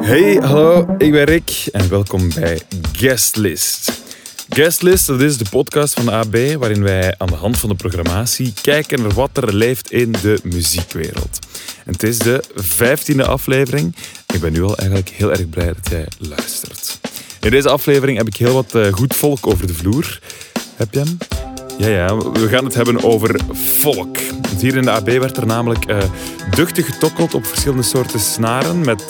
Hey, hallo, ik ben Rick en welkom bij Guestlist. Guestlist, dat is de podcast van de AB waarin wij aan de hand van de programmatie kijken naar wat er leeft in de muziekwereld. En het is de vijftiende aflevering. Ik ben nu al eigenlijk heel erg blij dat jij luistert. In deze aflevering heb ik heel wat eh, goed volk over de vloer. Heb je hem? Ja, ja, we gaan het hebben over volk. Want hier in de AB werd er namelijk eh, duchtig getokkeld op verschillende soorten snaren met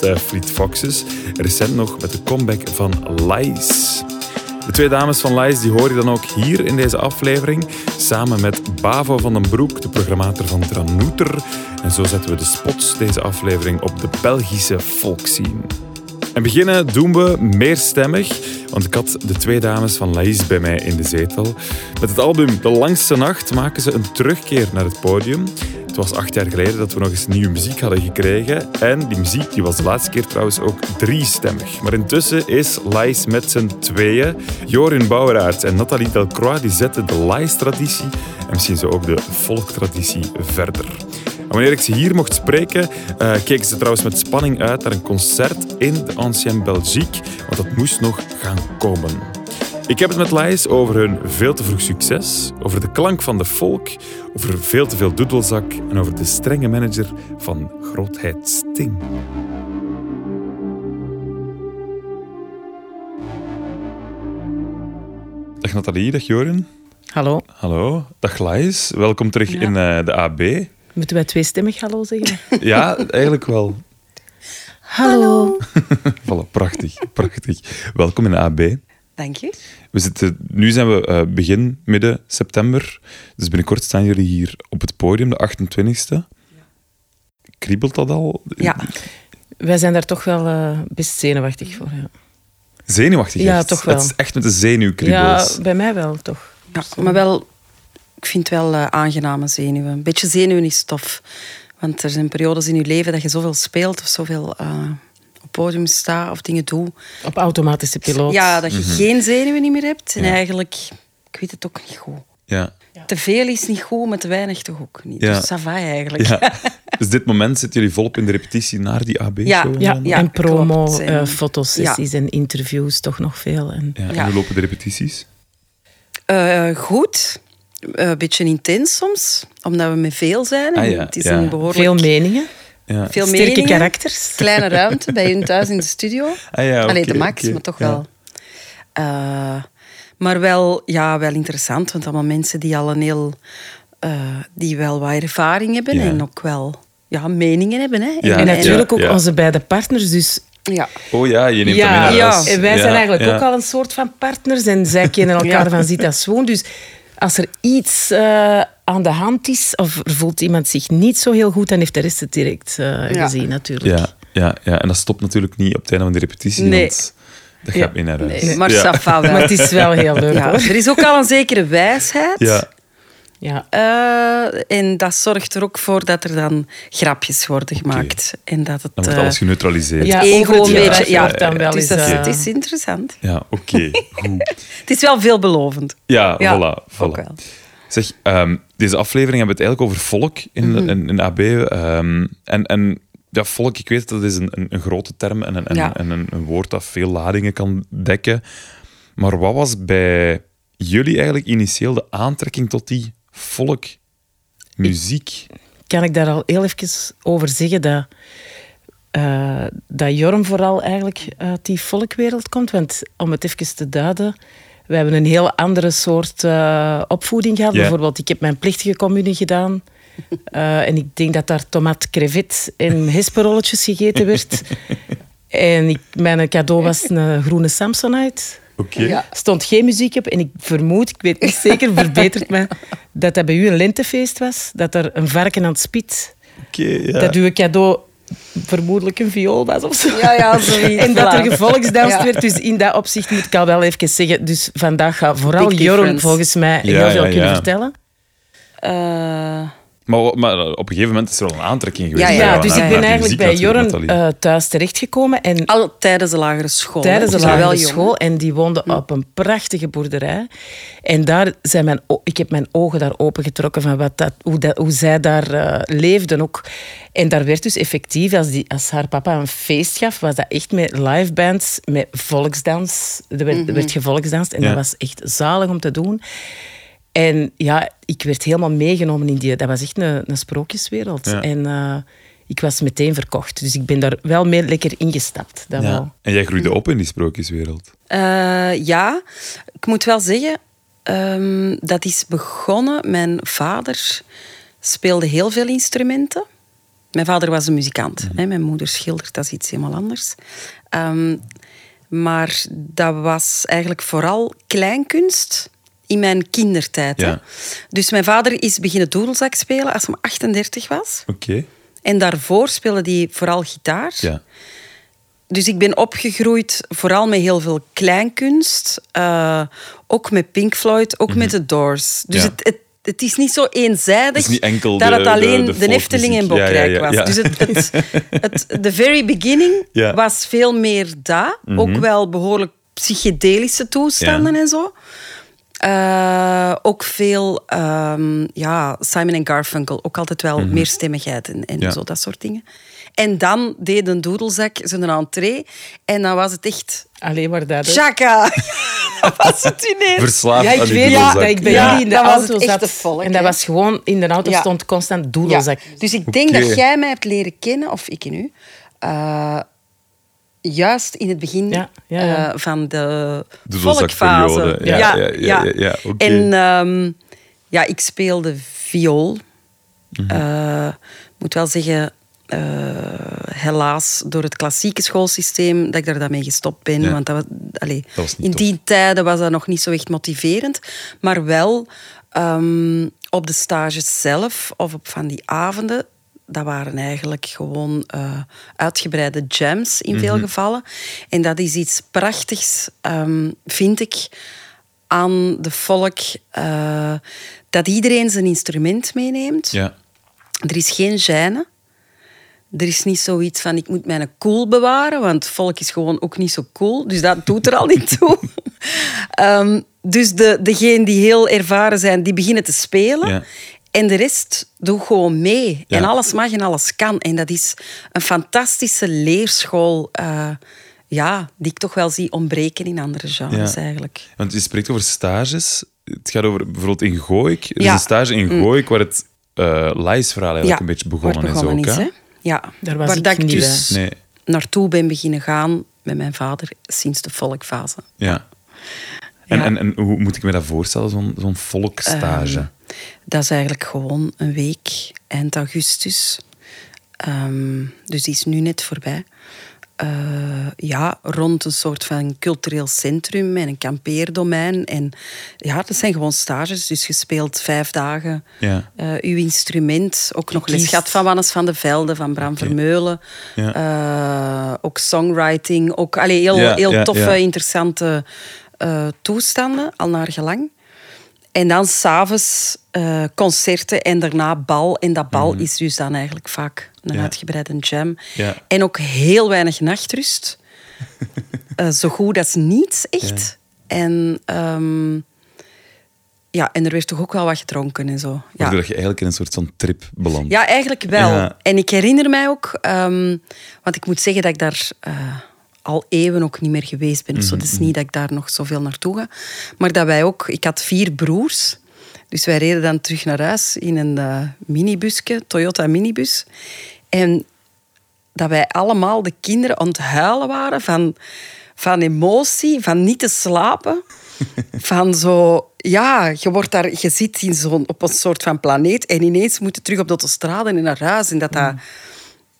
Foxes. Recent nog met de comeback van Lies. De twee dames van Lies die hoor je dan ook hier in deze aflevering. Samen met Bavo van den Broek, de programmator van Tranouter. En zo zetten we de spots deze aflevering op de Belgische volkscene. En beginnen doen we meerstemmig, want ik had de twee dames van Laïs bij mij in de zetel. Met het album De Langste Nacht maken ze een terugkeer naar het podium. Het was acht jaar geleden dat we nog eens nieuwe muziek hadden gekregen. En die muziek die was de laatste keer trouwens ook driestemmig. Maar intussen is Laïs met z'n tweeën. Jorin Bouweraerts en Nathalie Delcroix die zetten de Laïs-traditie en misschien zo ook de volktraditie verder. Wanneer ik ze hier mocht spreken, eh, keken ze trouwens met spanning uit naar een concert in de Ancienne Belgique, want dat moest nog gaan komen. Ik heb het met Laïs over hun veel te vroeg succes, over de klank van de folk, over veel te veel doedelzak en over de strenge manager van grootheid Sting. Dag Nathalie, dag Joren. Hallo. Hallo, dag Laïs. Welkom terug Ja. in eh, de AB. Moeten wij tweestemmig hallo zeggen? Ja, eigenlijk wel. Hallo. Voilà, prachtig, prachtig. Welkom in de AB. Dank je. We zitten, nu zijn we eh, begin, midden september. Dus binnenkort staan jullie hier op het podium, de 28e. Kriebelt dat al? Ja, Wij zijn daar toch wel eh, best zenuwachtig voor. Ja, Zenuwachtig Ja, echt. toch wel. Het is echt met de ja zenuwkriebels. bij mij wel, toch. ja maar wel, ik vind wel eh, aangename zenuwen. Een beetje zenuwen is tof. Want er zijn periodes in je leven dat je zoveel speelt of zoveel eh, op podium staat of dingen doet. Op automatische piloot. Ja, dat je Mhm. geen zenuwen niet meer hebt. En Ja. eigenlijk, ik weet het ook niet goed. Ja. Te veel is niet goed, maar te weinig toch ook niet. Ja. Dus ça va eigenlijk. ja. Dus dit moment zitten jullie volop in de repetitie naar die AB-show? Ja, Ja, Ja, en promo, eh, En- fotosessies en interviews, toch nog veel. En, Ja, en hoe lopen de repetities? Eh, goed. Eh, Een beetje intens soms, omdat we met veel zijn. Ah, En ja, Het is ja. een behoorlijk veel meningen, Ja. veel sterke meningen. karakters. kleine ruimte bij hun thuis in de studio. Ah ja, Alleen de max, maar toch Ja. wel. Eh, maar wel, ja, wel interessant, want allemaal mensen die al een heel... eh, die wel wat ervaring hebben Ja. en ook wel ja, meningen hebben. Hè. Ja, en natuurlijk ja, ook ja. onze beide partners. Dus ja. Oh ja, je neemt ja, hem mee naar ja. en wij zijn Ja, eigenlijk ja. ook al een soort van partners. En zij kennen elkaar Ja. van zit als swoon. Dus als er iets eh, aan de hand is, of er voelt iemand zich niet zo heel goed, dan heeft de rest het direct eh, Ja. gezien natuurlijk. Ja, ja, ja, en dat stopt natuurlijk niet op het einde van de repetitie, Nee. want dat gaat Ja. mee naar huis. Nee, maar ja. het is wel heel leuk Ja, hoor. er is ook al een zekere wijsheid. Ja. Eh, en dat zorgt er ook voor dat er dan grapjes worden gemaakt. En dat het... dan wordt eh, alles geneutraliseerd. Ja, ego een beetje, ja. dan wel dus dat eh, het is interessant. Ja, oké. Het is wel veelbelovend. Ja, Ja, voilà. voilà. ook wel. Zeg, ehm, deze aflevering hebben we het eigenlijk over volk in, Mhm. in, in AB. ehm, en, en ja, volk, ik weet dat is een, een, een grote term en, een, Ja. en een, een woord dat veel ladingen kan dekken. Maar wat was bij jullie eigenlijk initieel de aantrekking tot die volkmuziek? Kan ik daar al heel even over zeggen dat, eh, dat Jorm vooral eigenlijk uit die volkwereld komt? Want om het even te duiden, we hebben een heel andere soort eh, opvoeding gehad. Bijvoorbeeld, ik heb mijn plichtige commune gedaan. Eh, en ik denk dat daar tomaat, crevet en hesperolletjes gegeten werd. en ik, mijn cadeau was een groene Samsonite. Oké. Ja. stond geen muziek op. En ik vermoed, ik weet niet zeker, verbetert me, dat dat bij u een lentefeest was. Dat er een varken aan het spit, Oké, ja. dat uw cadeau vermoedelijk een viool was of zo. Ja, ja, zoiets. En dat er gevolksdanst Ja. werd. Dus in dat opzicht moet ik al wel even zeggen. Dus vandaag gaat vooral Big difference. volgens mij Ja, heel veel ja, kunnen ja. vertellen. Eh, Maar, maar op een gegeven moment is er wel een aantrekking geweest. Ja, dus ik ben eigenlijk bij Nathalie. eh, thuis terechtgekomen. En Al tijdens de lagere school. tijdens de Dus wel lagere school. En die woonde op een prachtige boerderij. En daar zijn mijn, ik heb mijn ogen daar opengetrokken van wat dat, hoe, dat, hoe zij daar eh, leefden ook. En daar werd dus effectief, als, die, als haar papa een feest gaf, was dat echt met live bands, met volksdans. Er werd, er werd gevolksdanst en Ja. dat was echt zalig om te doen. En ja, ik werd helemaal meegenomen in die... Dat was echt een, een sprookjeswereld. Ja. En eh, ik was meteen verkocht. Dus ik ben daar wel mee lekker ingestapt. Dat wel. Ja. En jij groeide op in die sprookjeswereld. Eh, ja, ik moet wel zeggen, ehm, dat is begonnen. Mijn vader speelde heel veel instrumenten. Mijn vader was een muzikant. Hè, mijn moeder schildert, dat is iets helemaal anders. Ehm, maar dat was eigenlijk vooral kleinkunst in mijn kindertijd. hè. Ja. Dus mijn vader is beginnen doedelzak spelen als hij 38 was. Oké. En daarvoor speelde hij vooral gitaar. Ja. Dus ik ben opgegroeid vooral met heel veel kleinkunst. eh, ook met Pink Floyd, ook met de Doors. Dus Mhm. Ja. het, het, het is niet zo eenzijdig Het niet dat de- het alleen de- de, de Efteling en folkmuziek. Ja, ja, Bokrijk ja, was. Dus het, het, de very beginning. Mhm. was veel meer dat. Ook wel behoorlijk psychedelische toestanden en zo. Eh, ook veel ehm, ja, Simon en Garfunkel. Ook altijd wel meerstemmigheid en, en Mhm. Ja. zo, dat soort dingen. En dan deed een doedelzak zijn entree. En dan was het echt... Alleen maar dat. Chaka! dat was het ineens. Verslaafd Ja, ik aan weet dat ik bij Ja, jullie in de dat auto zat. volk, en dat was gewoon, in de auto Ja. stond constant doedelzak. Ja. Dus ik denk dat jij mij hebt leren kennen, of ik in u, eh, juist in het begin Ja, ja, ja. eh, van de Doedelzakperiode. volkfase. Ja, ja, ja, ja, ja, oké. En ehm, ja, ik speelde viool. Ik moet wel zeggen, eh, helaas door het klassieke schoolsysteem dat ik daar dan mee gestopt ben. Ja. Want dat, was- allee, Dat was niet in tof. die tijden was dat nog niet zo echt motiverend. Maar wel ehm, op de stages zelf of op van die avonden. Dat waren eigenlijk gewoon eh, uitgebreide jams in Mhm. veel gevallen. En dat is iets prachtigs, ehm, vind ik, aan de volk. eh, dat iedereen zijn instrument meeneemt. Ja. Er is geen gêne. Er is niet zoiets van, ik moet mijn cool bewaren, want volk is gewoon ook niet zo cool. Dus dat doet er al niet toe. Ehm, dus de, degenen die heel ervaren zijn, die beginnen te spelen. Ja. En de rest doet gewoon mee. Ja. En alles mag en alles kan. En dat is een fantastische leerschool... eh, ja, die ik toch wel zie ontbreken in andere genres Ja. eigenlijk. Want je spreekt over stages. Het gaat over bijvoorbeeld in Gooik. Er is Ja. Mm. een stage in Gooik waar het uh, Lies-verhaal eigenlijk een beetje begonnen, waar het begonnen is. ook, is, hè? Ja, Daar was waar ik dat ik niet dus. Nee. naartoe ben beginnen gaan met mijn vader sinds de volkfase. Ja. En, en, en hoe moet ik me dat voorstellen, zo'n zo'n volkstage? Ehm, dat is eigenlijk gewoon een week eind augustus. Ehm, dus die is nu net voorbij. Eh, ja, rond een soort van cultureel centrum en een kampeerdomein. En ja, dat zijn gewoon stages. Dus je speelt vijf dagen Ja. eh, uw instrument. Ook nog les gehad van Wannes van de Velde, van Bram Vermeulen. Ja. Eh, ook songwriting. Ook allee, heel, Ja, heel toffe, interessante eh, toestanden, al naar gelang. En dan s'avonds eh concerten en daarna bal. En dat bal is dus dan eigenlijk vaak een Mhm. Ja. uitgebreide jam. Ja. En ook heel weinig nachtrust. Eh, zo goed als niets, echt. En, ehm, ja, en er werd toch ook wel wat gedronken en zo. Ja. Waardoor je eigenlijk in een soort van trip belandt. Ja, eigenlijk wel. En ik herinner mij ook, ehm, want ik moet zeggen dat ik daar al eeuwen ook niet meer geweest ben. zo. Het is niet dat ik daar nog zoveel naartoe ga. Maar dat wij ook, ik had vier broers. Dus wij reden dan terug naar huis in een eh, minibusje, Toyota minibus. En dat wij allemaal, de kinderen, aan het huilen waren van, van emotie, van niet te slapen. Van zo, ja, je, wordt daar, je zit in zo'n, op een soort van planeet en ineens moet je terug op de autostrade en naar huis. En dat dat,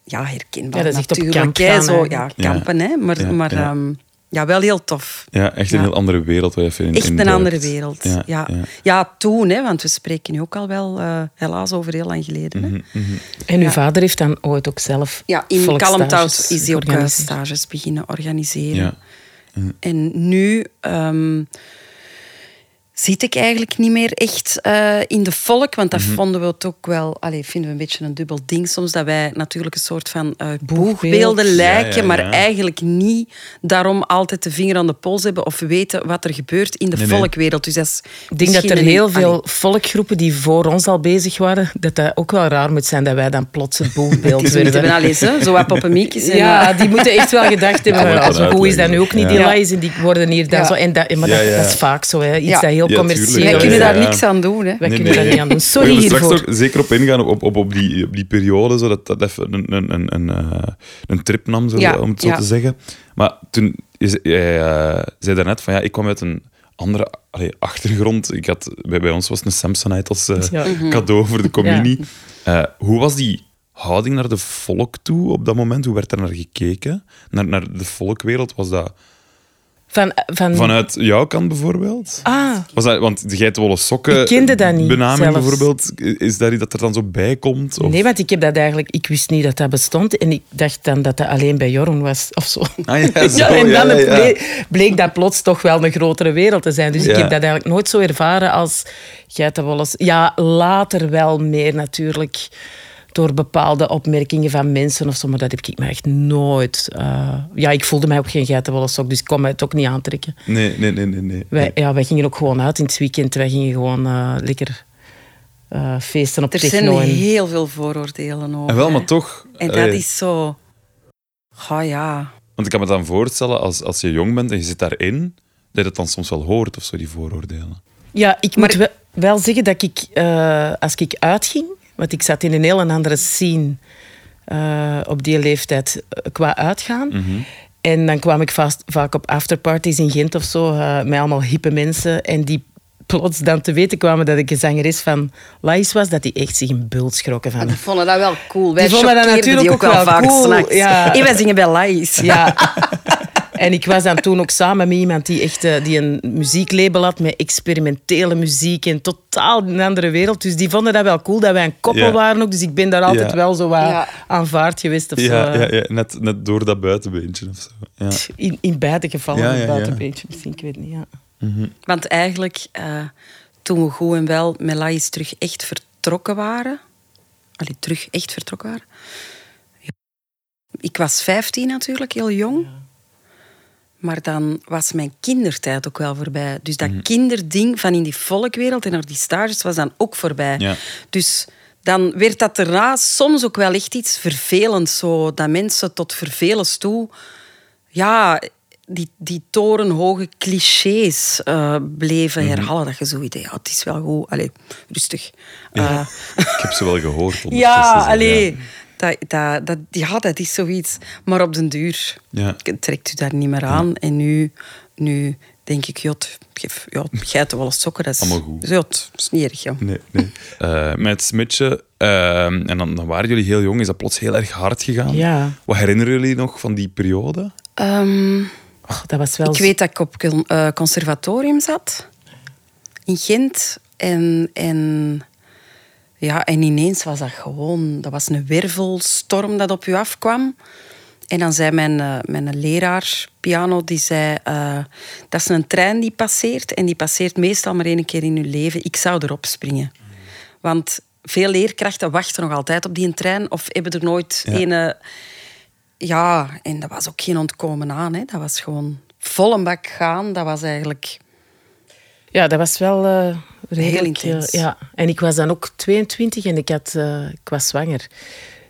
ja, herkenbaar Ja, dat is echt op natuurlijk. kamp hè, gaan, zo, ja, kampen, hè. Maar, Ja, maar ja. ehm, ja, wel heel tof. Ja, echt een Ja. heel andere wereld even in Echt in een andere wereld. Ja, ja. ja. toen, hè, want we spreken nu ook al wel, eh, helaas, over heel lang geleden. Hè. En uw Ja. vader heeft dan ooit ook zelf Ja, in Kalmthout is hij ook eh, stages beginnen organiseren. Ja. En nu, ehm, zit ik eigenlijk niet meer echt eh, in de volk. Want dat vonden we het ook wel... Allee, vinden we een beetje een dubbel ding soms. Dat wij natuurlijk een soort van eh, boegbeelden lijken. Ja, ja, Maar ja. eigenlijk niet daarom altijd de vinger aan de pols hebben. Of weten wat er gebeurt in de Nee, nee. volkwereld. Dus dat is Ik denk dat er heel veel allee, volkgroepen die voor ons al bezig waren, dat dat ook wel raar moet zijn dat wij dan plots het boegbeeld werden. wel eens, hè, zo wat poppemiekjes. en, Ja, eh, die moeten echt wel gedacht hebben. Ja, als hoe is dat nu ook niet, die Ja. lies en die worden hier dan Ja. zo. En dat, maar Ja, dat, ja. dat is vaak zo, hè. iets Ja. dat heel Ja, commercieel tuurlijk. wij Ja, kunnen ja, daar ja. niks aan doen. Hè. Wij Nee, kunnen nee. daar niet aan doen. We Sorry er straks hiervoor. ook zeker op ingaan, op, op, op, die, op die periode, zodat dat even een, een, een, een, eh, een trip nam, zo, Ja, om het zo ja. te zeggen. Maar toen, je ze- jij eh, zei daarnet van ja, ik kwam uit een andere allee, achtergrond. Ik had, bij, bij ons was het een Samsonite als eh, Ja. Mhm. cadeau voor de communie. Eh, hoe was die houding naar de volk toe op dat moment? Hoe werd daar naar gekeken? Naar, naar de volkwereld? Was dat Van, van, vanuit jouw kant bijvoorbeeld? ah, Was dat, want de geitenwolle sokken Ik kende dat niet, benaming zelfs. bijvoorbeeld, is dat iets dat er dan zo bij komt? Of? nee, want ik heb dat eigenlijk... Ik wist niet dat dat bestond en ik dacht dan dat dat alleen bij Jorn was of zo. Ah, ja, zo, Ja, en dan ja, ja. Bleek, bleek dat plots toch wel een grotere wereld te zijn. Dus ik heb dat eigenlijk nooit zo ervaren als geitenwolle... Ja, later wel meer natuurlijk door bepaalde opmerkingen van mensen of zo, maar dat heb ik me echt nooit... eh, ja, ik voelde mij ook geen geitenwolle sok, dus ik kon mij het ook niet aantrekken. Nee, nee, nee, nee. nee. Wij, ja, wij gingen ook gewoon uit in het weekend. Wij gingen gewoon eh, lekker eh, feesten op Er zijn techno. en- heel veel vooroordelen over. En wel, hè. maar toch... En dat allee, is zo... Oh ja. Want ik kan me dan voorstellen, als, als je jong bent en je zit daarin, dat je dat dan soms wel hoort, of zo, die vooroordelen. Ja, ik Maar- moet wel, wel zeggen dat ik, eh, als ik uitging, want ik zat in een heel andere scene eh, op die leeftijd eh, qua uitgaan. En dan kwam ik vast, vaak op afterparties in Gent of zo, eh, met allemaal hippe mensen. En die plots dan te weten kwamen dat ik een zangeres van Lais was, dat die echt zich een bult schrokken van. Die vonden dat wel cool. Wij Die vonden dat natuurlijk die ook wel vaak cool, ja. En wij zingen bij Lais. Ja. En ik was dan toen ook samen met iemand die, echt, eh, die een muzieklabel had met experimentele muziek en totaal een andere wereld. Dus die vonden dat wel cool, dat wij een koppel Ja. waren ook. Dus ik ben daar altijd Ja. wel zo wat Ja. aanvaard geweest. Of Ja, zo. ja, ja net, net door dat buitenbeentje of zo. Ja. In, in beide gevallen, Ja, een ja, ja. buitenbeentje misschien, ik weet niet. Ja. Want eigenlijk, eh, toen we goed en wel met Lais terug echt vertrokken waren... Allee, terug echt vertrokken waren... Ik was 15 natuurlijk, heel jong. Maar dan was mijn kindertijd ook wel voorbij. Dus Mhm. dat kinderding van in die volkwereld en naar die stages was dan ook voorbij. Ja. Dus dan werd dat daarna soms ook wel echt iets vervelends. Zo, dat mensen tot vervelens toe... Ja, die, die torenhoge clichés eh, bleven Mhm. herhalen. Dat je zo idee, ja, het is wel goed. Allee, rustig. Ja. Eh, Ik heb ze wel gehoord. ja, allee. Dat, dat, dat, ja, dat is zoiets. Maar op den duur Ja. trekt u daar niet meer aan. En nu, nu denk ik, het- geef, ja, geiten wel eens sokken. Dat is, Allemaal goed. Ja, het is niet erg, ja. Nee, nee. Eh, met het smidje, eh, en dan, dan waren jullie heel jong, is dat plots heel erg hard gegaan. Ja. Wat herinneren jullie nog van die periode? Ehm, dat was wel... ik weet dat ik op eh, conservatorium zat. In Gent. En, en, ja, en ineens was dat gewoon... Dat was een wervelstorm dat op u afkwam. En dan zei mijn, eh, mijn leraar piano, die zei... eh, dat is een trein die passeert. En die passeert meestal maar één keer in uw leven. Ik zou erop springen. Want veel leerkrachten wachten nog altijd op die trein. Of hebben er nooit Ja. een... eh, ja, en dat was ook geen ontkomen aan. Hè. Dat was gewoon vol een bak gaan. Dat was eigenlijk... Ja, dat was wel eh redelijk... Heel intens. eh, ja. En ik was dan ook 22 en ik, had, eh, ik was zwanger.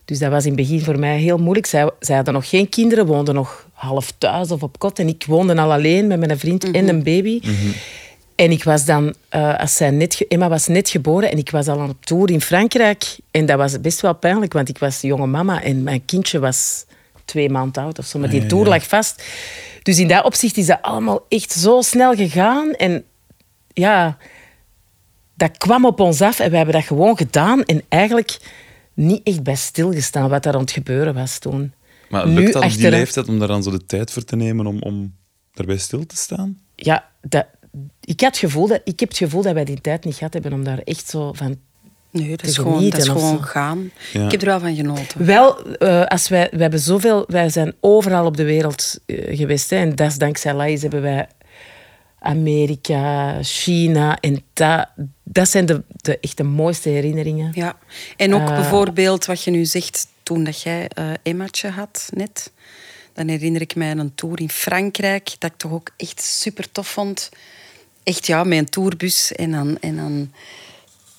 Dus dat was in het begin voor mij heel moeilijk. Zij, zij hadden nog geen kinderen, woonden nog half thuis of op kot. En ik woonde al alleen met mijn vriend en een baby. En ik was dan, eh, als zij net, Emma was net geboren en ik was al op tour in Frankrijk. En dat was best wel pijnlijk, want ik was jonge mama en mijn kindje was twee maanden oud of zo. Maar die ja, tour lag vast. Dus in dat opzicht is dat allemaal echt zo snel gegaan. En ja, dat kwam op ons af en we hebben dat gewoon gedaan. En eigenlijk niet echt bij stilgestaan wat daar aan het gebeuren was toen. Maar Nu lukt dat op die leeftijd om daar dan zo de tijd voor te nemen om, om daarbij stil te staan? Ja, dat, ik, had het gevoel dat, ik heb het gevoel dat wij die tijd niet gehad hebben om daar echt zo van... Nee, dat Te is gewoon, dat is gewoon gaan. Ja. Ik heb er wel van genoten. Wel, eh, als wij, wij, hebben zoveel, wij zijn overal op de wereld eh, geweest. Hè, en dat is dankzij Laïs hebben wij Amerika, China. En dat, dat zijn de, de echt de mooiste herinneringen. Ja, en ook Eh. bijvoorbeeld wat je nu zegt toen dat jij eh Emmaatje had net. Dan herinner ik mij een tour in Frankrijk dat ik toch ook echt super tof vond. Echt ja, met een tourbus en dan, en dan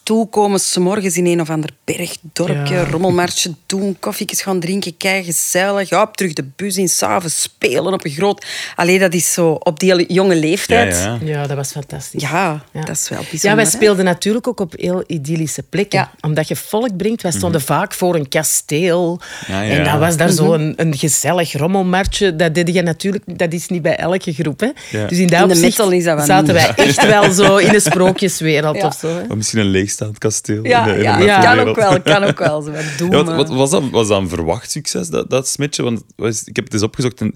toekomen s morgens in een of ander bergdorpje, Ja. rommelmarsje doen, koffietjes gaan drinken, kei gezellig. Ja, op terug de bus in, s'avonds spelen op een groot... Allee, dat is zo op die jonge leeftijd. Ja, ja. Ja, dat was fantastisch. Ja, Ja. dat is wel bijzonder. Ja, wij hè? speelden natuurlijk ook op heel idyllische plekken. Ja. Omdat je volk brengt. Wij stonden vaak voor een kasteel. Ja, ja. En dan was daar Mhm. zo een, een gezellig rommelmartje. Dat deed je natuurlijk... Dat is niet bij elke groep, hè. Ja. Dus in dat In de opzicht metal is dat wel zaten niet. wij echt wel zo in een sprookjeswereld Ja. of zo. Hè. Of misschien een leegstaand kasteel. Ja, in de, in de ja, Ja. kan ook wel. Kan ook wel. Zo doen, Ja, wat, was, dat, was dat een verwacht succes, dat, dat smetje? Want ik heb het eens opgezocht, een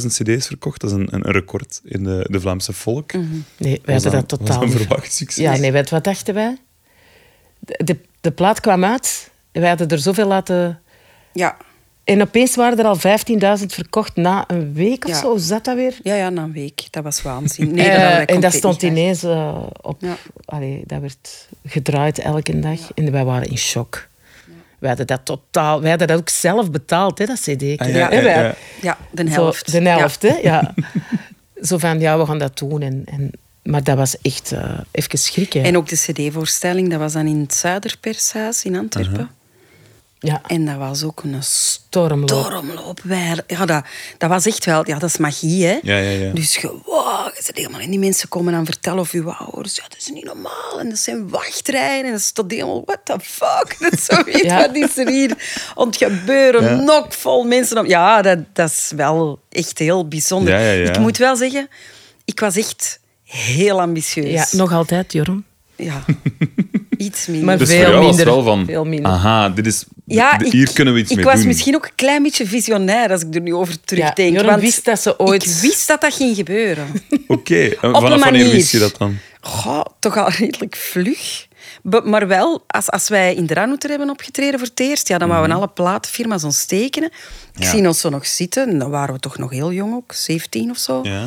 70.000 cd's verkocht. Dat is een, een record in de, de Vlaamse volk. Mhm. Nee, wij hadden dat was totaal een niet. verwacht succes? Ja, nee, wat dachten wij? De, de, de plaat kwam uit. Wij hadden er zoveel laten... Ja. En opeens waren er al 15.000 verkocht na een week of Ja. zo. Hoe zat dat weer? Ja, ja, na een week. Dat was waanzin. Nee, Eh, dat wij en dat stond ineens eh, op... Ja. Allee, dat werd gedraaid elke dag. En wij waren in shock. Wij hadden dat totaal... Wij hadden dat ook zelf betaald, hè, dat cd. Ah, ja, ja, de Zo, helft. de helft, Ja. hè? Ja. Zo van, ja, we gaan dat doen. En, en, maar dat was echt eh, even schrikken. En ook de cd-voorstelling, dat was dan in het Zuiderpershuis in Antwerpen. Ja, En dat was ook een stormloop. stormloop. Ja, dat, dat was echt wel... Ja, dat is magie, hè. Ja, ja, ja. Dus je, wow, je zit helemaal... En die mensen komen dan vertellen of uw ouders... Ja, dat is niet normaal. En dat zijn wachtrijen. En dat is tot helemaal... What the fuck? Dat is zoiets. Ja. Wat is er hier aan het gebeuren? Ja. Nog vol mensen. Op. Ja, dat, dat is wel echt heel bijzonder. Ja, ja, ja. Ik moet wel zeggen... Ik was echt heel ambitieus. Ja, nog altijd, Jeroen. Ja. Iets minder. Maar Dus veel voor jou was het minder. wel van, Veel minder. aha, dit is, Ja, ik, hier kunnen we iets ik mee was doen. misschien ook een klein beetje visionair als ik er nu over terugdenk. Joram want wist dat ze ooit- Ik wist dat dat ging gebeuren. Oké, en Op vanaf een wanneer manier. wist je dat dan? Goh, toch al redelijk vlug. Maar wel, als, als wij in de Ranouter hebben opgetreden voor het eerst, ja, dan wouden alle platenfirma's ons tekenen. Ik. Ja. zie ons zo nog zitten, en dan waren we toch nog heel jong ook, 17 of zo. Ja.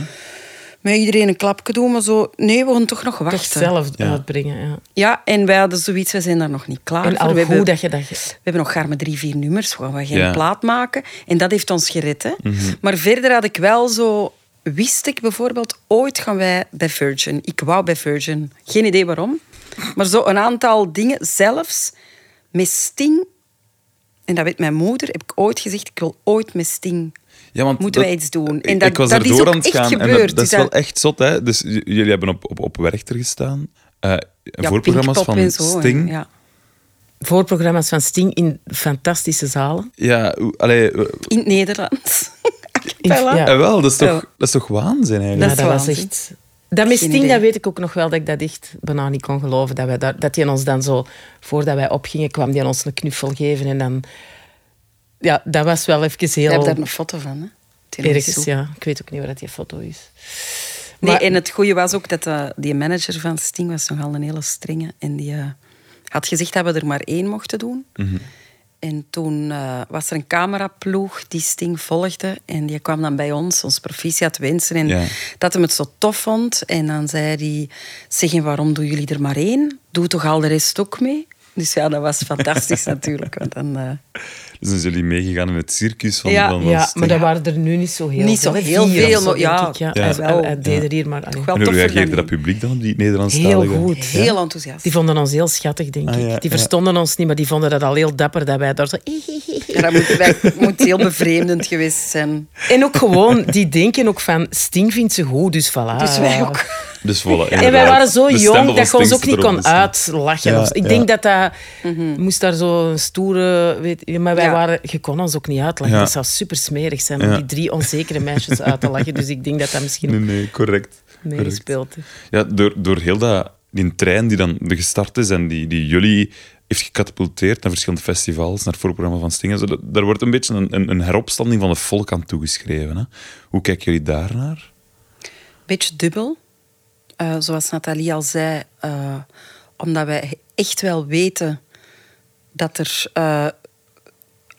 Met iedereen een klapje doen, maar zo... Nee, we gaan toch nog wachten. Toch zelf Ja. uitbrengen, ja. Ja, en wij hadden zoiets, we zijn daar nog niet klaar En voor. al we goed hebben, dat je dat... we hebben nog gaar met drie, vier nummers. We gaan geen Ja. plaat maken. En dat heeft ons gered. Hè. Mhm. Maar verder had ik wel zo... Wist ik bijvoorbeeld, ooit gaan wij bij Virgin. Ik wou bij Virgin. Geen idee waarom. Maar zo een aantal dingen, zelfs met Sting... En dat weet mijn moeder, heb ik ooit gezegd, ik wil ooit met Sting... Ja, want Moeten dat- wij iets doen? En ik- dat- ik was dat er is ook aan het echt gaan. en dat, gebeurd. dat Dus is wel echt zot, hè? Dus jullie hebben op, op, op Werchter gestaan. eh Ja, voorprogramma's van en zo, hè. Sting. Ja. Voorprogramma's van Sting in fantastische zalen. Ja, allee, In het. In- Acapella. ja. eh, wel, dat is, toch, Ja. dat is toch waanzin eigenlijk? Dat is dat was echt... Dat met Sting, dat weet ik ook nog wel, dat ik dat echt bijna niet kon geloven. Dat, wij daar, dat hij ons dan zo, voordat wij opgingen, kwam hij ons een knuffel geven. En dan... Ja, dat was wel even Je heel hebt daar een foto van, hè? Ergens. Ja. Ik weet ook niet waar dat die foto is. Nee, Maar- en het goede was ook dat eh, die manager van Sting was nogal een hele strenge. En die eh, had gezegd dat we er maar één mochten doen. Mhm. En toen eh, was er een cameraploeg die Sting volgde. En die kwam dan bij ons, ons proficiat wensen. En Ja. dat hem het zo tof vond. En dan zei hij, zeg, waarom doen jullie er maar één? Doe toch al de rest ook mee? Dus ja, dat was fantastisch natuurlijk. Want dan, eh, Dus dan zijn jullie meegegaan in het circus van, Ja. van, Ja, maar dat waren er nu niet zo heel Niet zo veel. heel Vier veel, maar denk ja, ik, ja. Ja. Hij, hij- hij wel. deed er hier maar... wel En hoe reageerde dan dat die. publiek dan op die Nederlandstalige? Heel goed. Heel enthousiast. Die vonden ons heel schattig, denk Ah, ik. die ja. verstonden ons niet, maar die vonden dat al heel dapper dat wij daar zo... Ja, dat moet, dat moet heel bevreemdend geweest zijn. En ook gewoon, die denken ook van, Sting vindt ze goed, dus voilà. Dus wij ook. Dus voilà, En wij waren zo De jong dat je ons ook niet kon dus- uitlachen. Ja, of zo. ik ja. denk dat dat... Moest daar zo een stoere... Weet, je, maar wij Ja. waren... Je kon ons ook niet uitlachen. Ja. Dat zou super smerig zijn om die drie onzekere meisjes uit te lachen. Dus ik denk dat dat misschien Nee, nee, correct. meegespeeld. Ja, door, door heel dat, die trein die dan gestart is en die, die jullie heeft gecatapulteerd naar verschillende festivals, naar het voorprogramma van Sting. en Zo, dat- daar wordt een beetje een, een, een heropstanding van het volk aan toegeschreven. Hè? Hoe kijken jullie daarnaar? Beetje dubbel. Eh, zoals Nathalie al zei, eh, omdat wij echt wel weten dat er eh,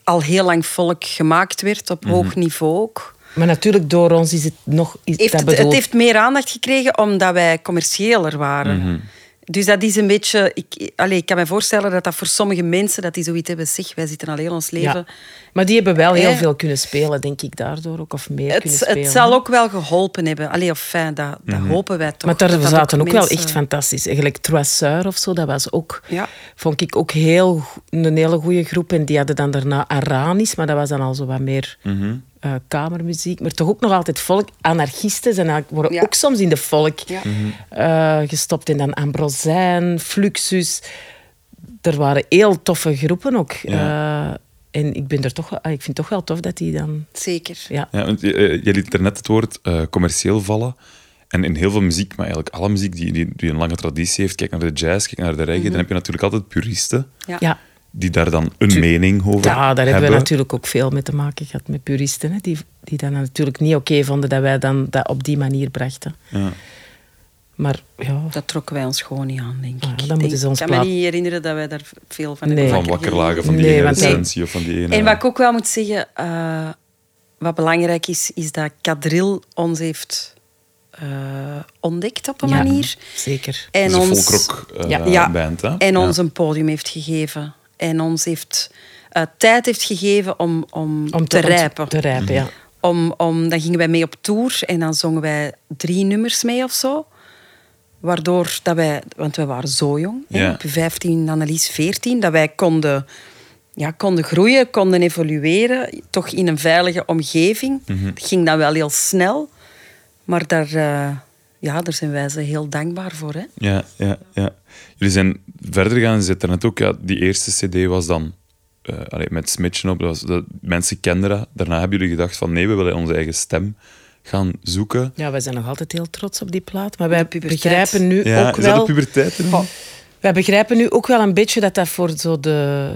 al heel lang volk gemaakt werd, op hoog niveau ook. Maar natuurlijk, door ons is het nog... Is heeft dat het, heeft meer aandacht gekregen omdat wij commerciëler waren. Mhm. Dus dat is een beetje... Ik, allez, ik kan me voorstellen dat dat voor sommige mensen, dat die zoiets hebben, zeg, wij zitten al heel ons leven... Ja. Maar die hebben wel heel Eh. veel kunnen spelen, denk ik, daardoor ook. Of meer kunnen Het, spelen. het zal ook wel geholpen hebben. Allee, of fijn, dat, dat hopen wij toch. Mhm. Maar daar zaten ook, wel echt fantastisch. Eigenlijk Troisseur of zo, dat was ook... Ja. Vond ik ook heel, een hele goede groep. En die hadden dan daarna Aranis, maar dat was dan al zo wat meer Mhm. Eh, kamermuziek. Maar toch ook nog altijd volk. Anarchisten zijn worden Ja. ook soms in de volk Ja. eh, gestopt. En dan Ambrosijn, Fluxus. Er waren heel toffe groepen ook. Ja. Eh, en ik, ben er toch, ah, ik vind het toch wel tof dat die dan... Zeker. Ja. Ja, want je, je liet er net het woord eh, commercieel vallen. En in heel veel muziek, maar eigenlijk alle muziek die, die, die een lange traditie heeft, kijk naar de jazz, kijk naar de reggae, dan heb je natuurlijk altijd puristen Ja. ja. Die daar dan een mening over Ja, daar hebben we natuurlijk ook veel mee te maken gehad met puristen. Hè, die, die dan natuurlijk niet oké vonden dat wij dan dat op die manier brachten. Ja. Maar ja, Dat trokken wij ons gewoon niet aan, denk ik. Ah, dan Ik moeten denk- ze ons Ik kan plaat- me niet herinneren dat wij daar veel van Nee. hebben Van wakker lagen van die Nee, ene of van die ene... En wat ik ook wel moet zeggen, eh, wat belangrijk is, is dat Kadril ons heeft eh, ontdekt op een ja, manier. zeker. En Dat is een ons, folkrock eh, Ja. ja, band, hè? en Ja. ons een podium heeft gegeven. En ons heeft eh, tijd heeft gegeven om, om, Om te, ont- rijpen. Te rijpen, ja. Om, om, dan gingen wij mee op tour en dan zongen wij drie nummers mee of zo. Waardoor dat wij, want we waren zo jong, Ja. op 15, Annelies 14, dat wij konden, ja, konden groeien, konden evolueren, toch in een veilige omgeving. Mhm. Het ging dan wel heel snel, maar daar, eh, ja, daar zijn wij ze heel dankbaar voor. Hè. Ja, ja, ja. Jullie zijn verder gegaan en je zit er net ook... Ja, die eerste cd was dan eh, allee, met Smitchen op. Dat was, dat, mensen kenden dat. Daarna hebben jullie gedacht van nee, we willen onze eigen stem gaan zoeken. Ja, wij zijn nog altijd heel trots op die plaat. Maar wij begrijpen nu Ja, ook is dat wel... de puberteit? Wij begrijpen nu ook wel een beetje dat dat voor zo de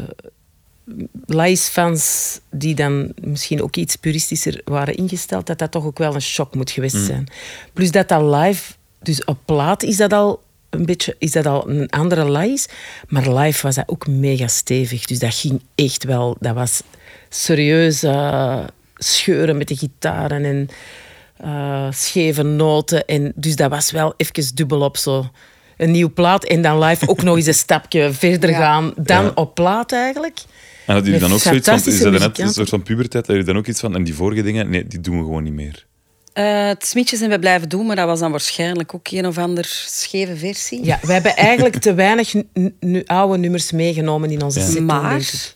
Lies-fans die dan misschien ook iets puristischer waren ingesteld, dat dat toch ook wel een shock moet geweest zijn. Plus dat dat live, dus op plaat is dat al een beetje, is dat al een andere Lies, maar live was dat ook mega stevig. Dus dat ging echt wel, dat was serieus scheuren met de gitaren en eh, scheve noten. En, dus dat was wel even dubbel op zo. Een nieuw plaat en dan live ook nog eens een stapje verder Ja. gaan dan Ja. op plaat eigenlijk. En hadden jullie dan ook zoiets van... Je fantastische zei net een soort van puberteit. Hadden jullie dan ook iets van... En die vorige dingen, nee, die doen we gewoon niet meer. Eh, het smietje zijn we blijven doen, maar dat was dan waarschijnlijk ook een of ander scheve versie. Ja, we hebben eigenlijk te weinig nu- oude nummers meegenomen in onze Ja. Maar-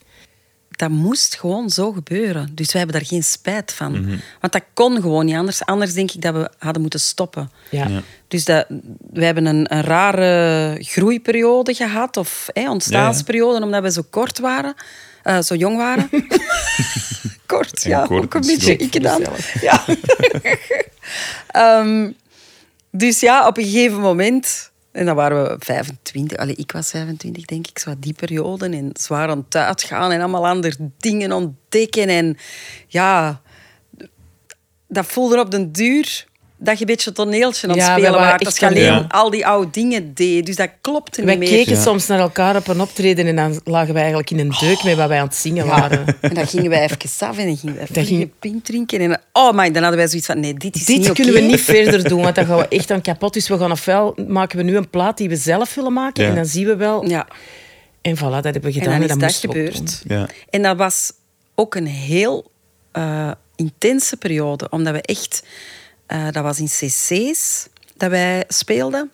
dat moest gewoon zo gebeuren. Dus wij hebben daar geen spijt van. Mhm. Want dat kon gewoon niet anders. Anders denk ik dat we hadden moeten stoppen. Ja. Ja. Dus dat, we hebben een, een rare groeiperiode gehad, of hè, ontstaansperiode, omdat we zo kort waren, eh, zo jong waren. kort, En ja, kort ook een is beetje ik dan. Ja. Ehm, dus ja, op een gegeven moment, en dan waren we 25, allee, ik was 25 denk ik, zo die periode, en zwaar aan het uitgaan en allemaal andere dingen ontdekken. En ja, dat voelde op den duur dat je een beetje een toneeltje aan het Ja, wij spelen je aan- alleen Ja. al die oude dingen deed. Dus dat klopte Wij niet meer. keken soms naar elkaar op een optreden en dan lagen wij eigenlijk in een deuk met wat wij aan het zingen waren. En dan gingen wij even af en dan gingen wij Dat even ging- een pint drinken. En oh my, dan hadden wij zoiets van, nee, dit is Dit niet kunnen oké. we niet verder doen, want dan gaan we echt aan kapot. Dus we gaan ofwel maken we nu een plaat die we zelf willen maken Ja. en dan zien we wel. Ja, En voilà, dat hebben we en gedaan. dan is dat we gebeurd. Ja. En dat was ook een heel eh, intense periode, omdat we echt... eh, dat was in cc's dat wij speelden.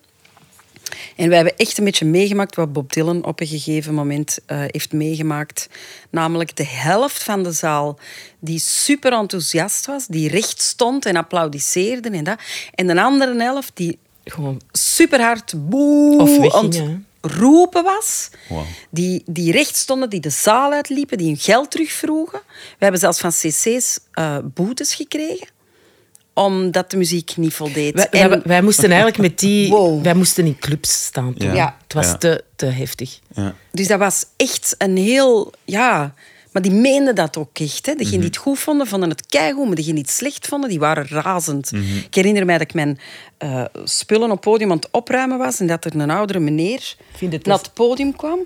En wij hebben echt een beetje meegemaakt wat Bob Dylan op een gegeven moment eh, heeft meegemaakt. Namelijk de helft van de zaal die super enthousiast was, die recht stond en applaudisseerde en dat. En de andere helft die Gewoon super hard boe Of roepen was. Die, die recht stonden, die de zaal uitliepen, die hun geld terugvroegen. We hebben zelfs van cc's eh, boetes gekregen omdat de muziek niet voldeed. Wij, En- wij, wij moesten eigenlijk met die... Wow. Wij moesten in clubs staan toen. Ja. Het was Ja. te, te heftig. Ja. Dus dat was echt een heel... Ja, maar die meenden dat ook echt. Hè. Degenen Mhm. die het goed vonden, vonden het keigoed. Maar degenen die het slecht vonden, die waren razend. Mhm. Ik herinner mij dat ik mijn eh, spullen op podium aan het opruimen was... en dat er een oudere meneer Vind het naar het podium kwam.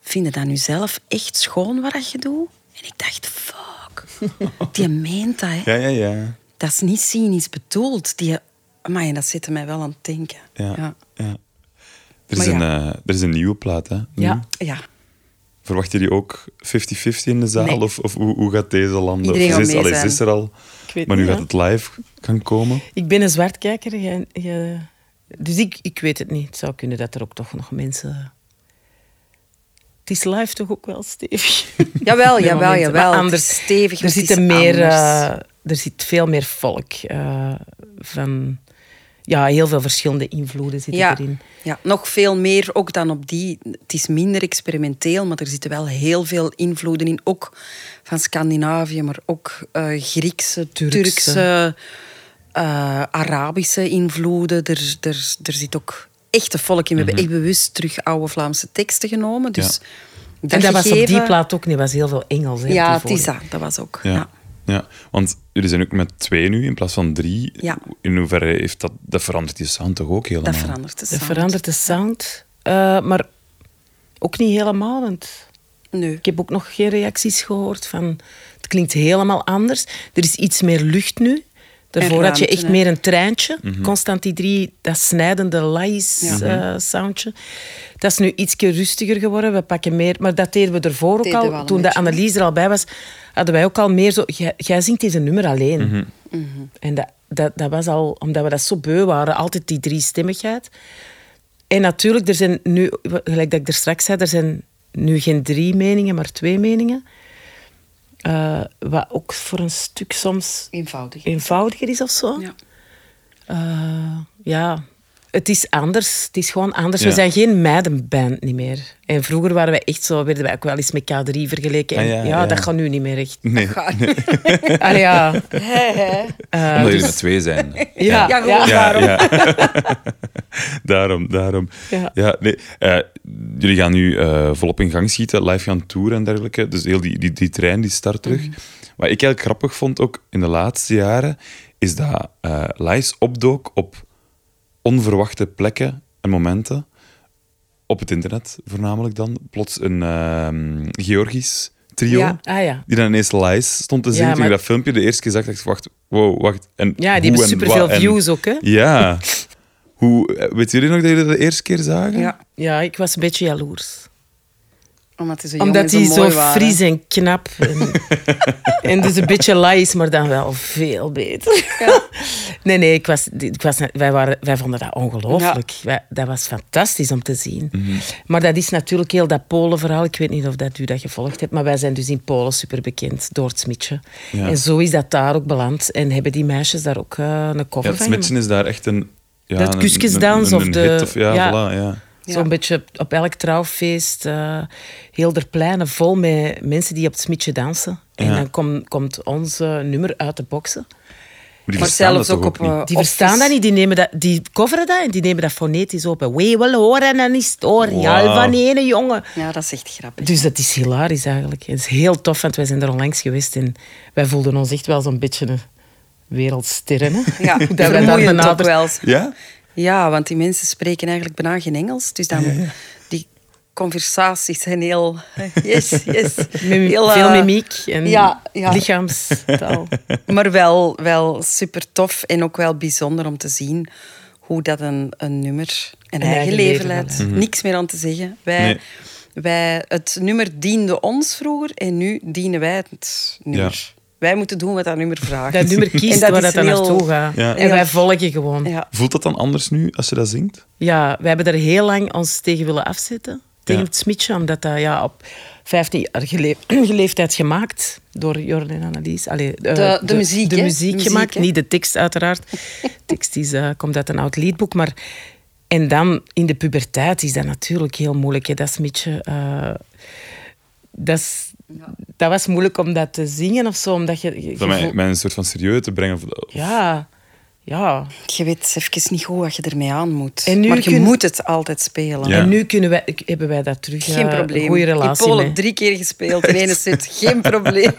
Vind je dat nu zelf echt schoon wat je doet? En ik dacht, fuck. Die meent dat, hè. Ja, ja, ja. Dat is niet cynisch bedoeld. Die, maar dat zette mij wel aan het denken. Ja. Ja. ja. Er, is een, ja. eh, er is een nieuwe plaat, hè? nu. Ja. ja. Verwacht je die ook 50-50 in de zaal? Nee. Of, of hoe, hoe gaat deze landen? Iedereen of is, mee allee, is er al, Ik weet maar nu niet, gaat het live gaan komen. Ik ben een zwartkijker. jij- jij- dus ik, ik weet het niet. Het zou kunnen dat er ook toch nog mensen... Het is live toch ook wel stevig? Jawel, jawel, jawel. Is stevig, Er, zitten meer, anders. Er zit veel meer volk. eh, van, ja, heel veel verschillende invloeden zitten ja, erin. ja, nog veel meer ook dan op die. Het is minder experimenteel, maar er zitten wel heel veel invloeden in. Ook van Scandinavië, maar ook eh, Griekse, Turkse. Turkse, eh, Arabische invloeden. Er, er, er zit ook echte volk in. We hebben echt bewust terug oude Vlaamse teksten genomen. Dus En dat was op die plaat ook niet. Er was heel veel Engels. hè, Ja, die het is dat. Dat was ook. Ja. Ja. Ja. want jullie zijn ook met twee nu in plaats van drie. Ja. In hoeverre heeft dat, dat verandert die sound toch ook helemaal? Dat verandert de Dat sound. verandert de sound. eh, maar ook niet helemaal, want Nee. ik heb ook nog geen reacties gehoord van... Het klinkt helemaal anders. Er is iets meer lucht nu. Daarvoor had je echt hè. meer een treintje. Mhm. Constant die drie, dat snijdende lais eh, soundje. Dat is nu iets rustiger geworden. We pakken meer... Maar dat deden we ervoor ook al. Toen de analyse er al bij was, hadden wij ook al meer zo... Jij, zingt deze nummer alleen. Mhm. En dat, dat, dat was al... Omdat we dat zo beu waren. Altijd die driestemmigheid. En natuurlijk, er zijn nu... Gelijk dat ik er straks zei, er zijn nu geen drie meningen, maar twee meningen. Eh, wat ook voor een stuk soms Eenvoudig. eenvoudiger is of zo. Ja. Eh, ja, het is anders. Het is gewoon anders. Ja. We zijn geen meidenband niet meer. En vroeger waren wij echt zo, werden wij ook wel eens met K3 vergeleken. En Ah, ja, ja, ja. dat gaat nu niet meer echt. Nee, Allee, ja. omdat jullie met twee zijn. Ja, Ja, gewoon Ja, daarom. ja. daarom, daarom. Ja. Ja. nee. eh, jullie gaan nu eh, volop in gang schieten, live gaan toeren en dergelijke. Dus heel die, die, die trein die start terug. Mhm. Wat ik eigenlijk grappig vond, ook in de laatste jaren, is dat eh live opdook op onverwachte plekken en momenten. Op het internet voornamelijk dan. Plots een ehm Georgisch trio. Ja. Ah ja. Die dan ineens live stond te Ja, zingen. Toen ik dat filmpje de eerste keer zag, dacht ik, wacht, wow, wacht. En Ja, die hebben en superveel en- views ook, hè? Ja. Hoe, eh, weet jullie nog dat jullie dat de eerste keer zagen? Ja, Ja, ik was een beetje jaloers. Omdat die zo Omdat zo zo fris en knap en, en dus een beetje laai is, maar dan wel veel beter. Nee, nee, ik was, ik was, wij, waren, wij vonden dat ongelooflijk. Dat was fantastisch om te zien. Mhm. Maar dat is natuurlijk heel dat Polen-verhaal. Ik weet niet of dat u dat gevolgd hebt, maar wij zijn dus in Polen super bekend door het Smitje. Ja. En zo is dat daar ook beland. En hebben die meisjes daar ook eh, een Ja, het van smitchen is daar echt een... Ja, Dat kusjesdans of een de- hit Of, ja, ja. voilà, ja. Ja. Zo'n beetje op elk trouwfeest, eh, heel der pleinen vol met mensen die op het smitje dansen. En Ja. dan kom- komt ons eh, nummer uit de boksen. die Maar verstaan zelfs dat ook op... niet? eh, Die verstaan dat niet, die, nemen dat, die coveren dat en die nemen dat fonetisch op. We wil horen en historia Wauw. van ene jongen. Ja, dat is echt grappig. Dus dat is hilarisch eigenlijk. Het is heel tof, want wij zijn er onlangs geweest en wij voelden ons echt wel zo'n beetje een wereldsterren. Hè? Ja, dat wij ook benaderd- wel. Ja? Ja, want die mensen spreken eigenlijk bijna geen Engels. Dus dan, die conversaties zijn heel... Yes, yes. Mim- Heel, veel eh, mimiek en ja, ja. lichaamstaal. Maar wel, wel super tof en ook wel bijzonder om te zien hoe dat een, een nummer een, eigen, eigen leven leidt. Niks meer aan te zeggen. Wij, Nee. wij, het nummer diende ons vroeger en nu dienen wij het nummer. Wij moeten doen wat dat nummer vraagt. Dat nummer kiest dat waar dat dan heel- naartoe gaat. Ja. En wij volgen gewoon. Ja. Ja. Voelt dat dan anders nu, als je dat zingt? we hebben er heel lang ons tegen willen afzetten. Tegen Ja. het smitje, omdat dat ja, op 15 jaar leeftijd gemaakt door Jorn en Annelies. Allee, eh, De- de muziek, De muziek gemaakt, niet de tekst uiteraard. De tekst is, eh, komt uit een oud liedboek, maar... En dan in de puberteit is dat natuurlijk heel moeilijk, hè, dat smitje. eh, dat, is, dat was moeilijk om dat te zingen of zo, omdat je... je Van mij, een soort van serieus te brengen. Of- Ja, ja. Je weet even niet goed wat je ermee aan moet. En nu maar je kun- moet het altijd spelen. Ja. En nu kunnen wij, hebben wij dat terug. Geen eh, probleem. Een goede relatie In Polen mee. drie keer gespeeld in ene set. Geen probleem.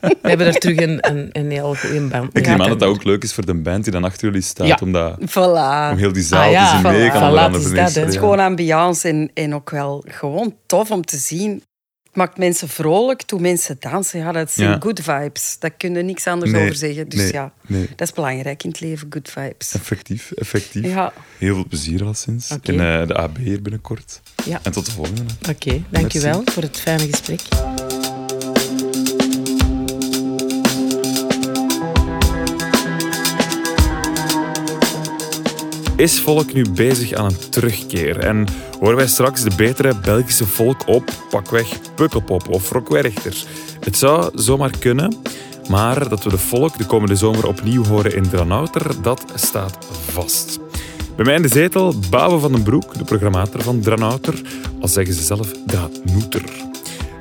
We hebben er terug een, een, een heel goede band. Ik neem aan dat dat ook leuk is voor de band die dan achter jullie staat, Ja. om, dat, Voilà. om heel die zaal Ah, ja. te zien mee. Voilà. kan is dat. Het is gewoon ambiance en, en ook wel gewoon tof om te zien maakt mensen vrolijk. Toen mensen dansen, ja, dat zijn Ja. good vibes. Daar kun je niks anders Nee, over zeggen. Dus nee, ja, nee. dat is belangrijk in het leven, good vibes. Effectief, effectief. Ja. Heel veel plezier al sinds. In eh, de AB hier binnenkort. Ja. En tot de volgende. Oké, dank u Merci. wel voor het fijne gesprek. Is volk nu bezig aan een terugkeer? En horen wij straks de betere Belgische volk op pakweg Pukkelpop of Rock Werchter? Het zou zomaar kunnen, maar dat we de volk de komende zomer opnieuw horen in Dranouter, dat staat vast. Bij mij in de zetel Babo van den Broek, de programmator van Dranouter, al zeggen ze zelf Dranoeter.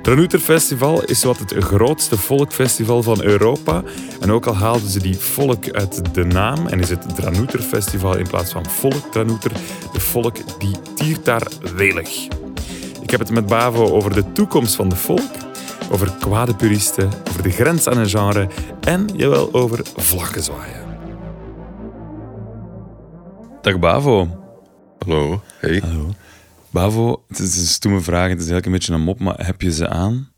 Dranouter Festival is wat het grootste volkfestival van Europa. En ook al haalden ze die volk uit de naam en is het Dranouter Festival in plaats van volk Dranouter, de volk die tiert daar welig. Ik heb het met Bavo over de toekomst van de volk, over kwade puristen, over de grens aan een genre en, jawel, over vlaggen zwaaien. Dag Bavo. Hallo, hey. Hallo. Bavo, het is een stoeme vraag, het is eigenlijk een beetje een mop, maar heb je ze aan?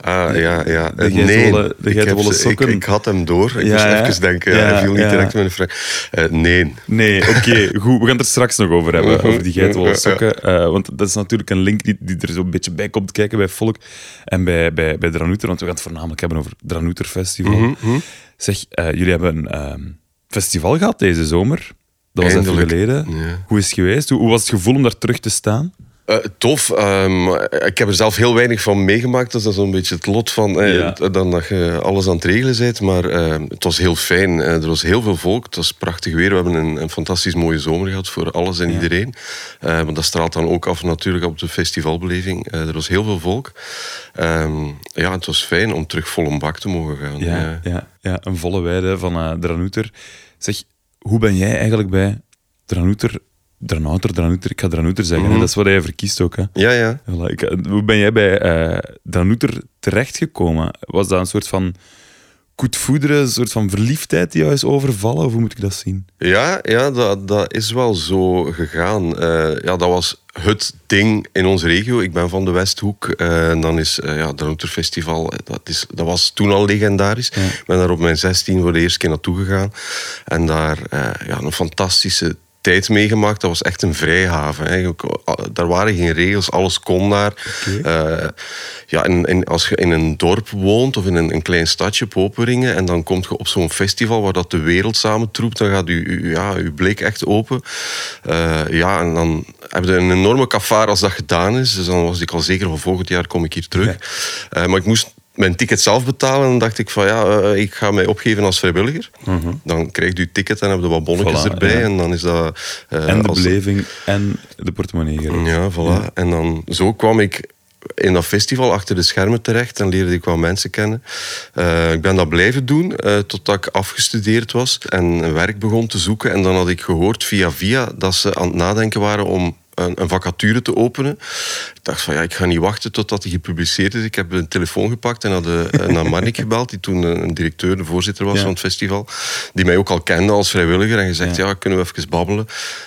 Ah, ja, ja. De geitenwolle- de ik, ze- ik, sokken. ik had hem door. Ik Ja, moest even denken. Ja, hij viel niet direct met een vraag. Eh, nee. Nee, oké, goed. We gaan het er straks nog over hebben, Mhm, over die geitenwolle ja. sokken. Eh, want dat is natuurlijk een link die, die er zo'n beetje bij komt kijken bij Volk en bij, bij, bij Dranouter. Want we gaan het voornamelijk hebben over Dranouter Festival. Mhm, Zeg, eh, jullie hebben een ehm, festival gehad deze zomer. Dat was Eindelijk, even geleden. ja. Hoe is het geweest? Hoe, hoe was het gevoel om daar terug te staan? Eh, tof. ehm, ik heb er zelf heel weinig van meegemaakt. Dus dat is een beetje het lot van eh, dan dat je alles aan het regelen bent. Maar ehm, het was heel fijn. Eh, er was heel veel volk. Het was prachtig weer. We hebben een, een fantastisch mooie zomer gehad voor alles en iedereen. Eh, maar dat straalt dan ook af natuurlijk op de festivalbeleving. Er was heel veel volk. Ehm, ja, het was fijn om terug vol een bak te mogen gaan. Ja, ja, ja, een volle weide van eh Dranouter. Zeg, hoe ben jij eigenlijk bij Dranouter... Dranouter, Dranouter, ik ga Dranouter zeggen. Mhm. Dat is wat hij verkiest ook. Hè. ja, ja. Voilà, ik, eh, hoe ben jij bij eh Dranouter terechtgekomen? Was dat een soort van koetvoederen, een soort van verliefdheid die jou is overvallen? Of hoe moet ik dat zien? Ja, ja dat, dat is wel zo gegaan. Eh, ja, dat was het ding in onze regio. Ik ben van de Westhoek. eh, en dan is eh, ja, het Festival, dat, is, dat was toen al legendarisch. Ik ben daar op mijn 16 voor de eerste keer naartoe gegaan. En daar ja, een fantastische tijd meegemaakt. Dat was echt een vrijhaven. Eigenlijk. Daar waren geen regels, alles kon daar. Eh, ja, en, en als je in een dorp woont of in een, een klein stadje, Poperingen, en dan kom je op zo'n festival waar dat de wereld samentroept, dan gaat je, ja, uw blik echt open. Eh, ja, en dan heb je een enorme kafar als dat gedaan is. Dus dan was ik al zeker van volgend jaar kom ik hier terug. Eh, maar ik moest mijn ticket zelf betalen. En dan dacht ik van ja, eh, ik ga mij opgeven als vrijwilliger. Dan krijg je je ticket en heb je wat bonnetjes. Voilà, erbij. ja. En dan is dat... eh, en de beleving en de portemonnee geregeld. ja, voilà. En dan zo kwam ik in dat festival achter de schermen terecht en leerde ik wel mensen kennen. Eh, ik ben dat blijven doen eh, totdat ik afgestudeerd was en werk begon te zoeken. En dan had ik gehoord via via dat ze aan het nadenken waren om een, een vacature te openen. Ik dacht van ja, ik ga niet wachten totdat die gepubliceerd is. Ik heb een telefoon gepakt en had eh, naar Marnik gebeld, die toen een directeur, de voorzitter was Ja. van het festival, die mij ook al kende als vrijwilliger en gezegd Ja. ja, kunnen we even babbelen.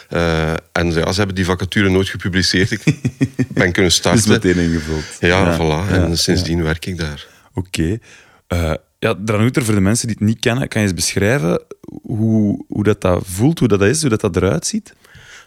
Eh, en ja, ze hebben die vacature nooit gepubliceerd. Ik ben kunnen starten. meteen ingevuld. Ja, voilà. en sindsdien werk ik daar. Oké. Eh, ja, Dranouter, voor de mensen die het niet kennen, kan je eens beschrijven hoe, hoe dat, dat voelt, hoe dat is, hoe dat, dat eruit ziet?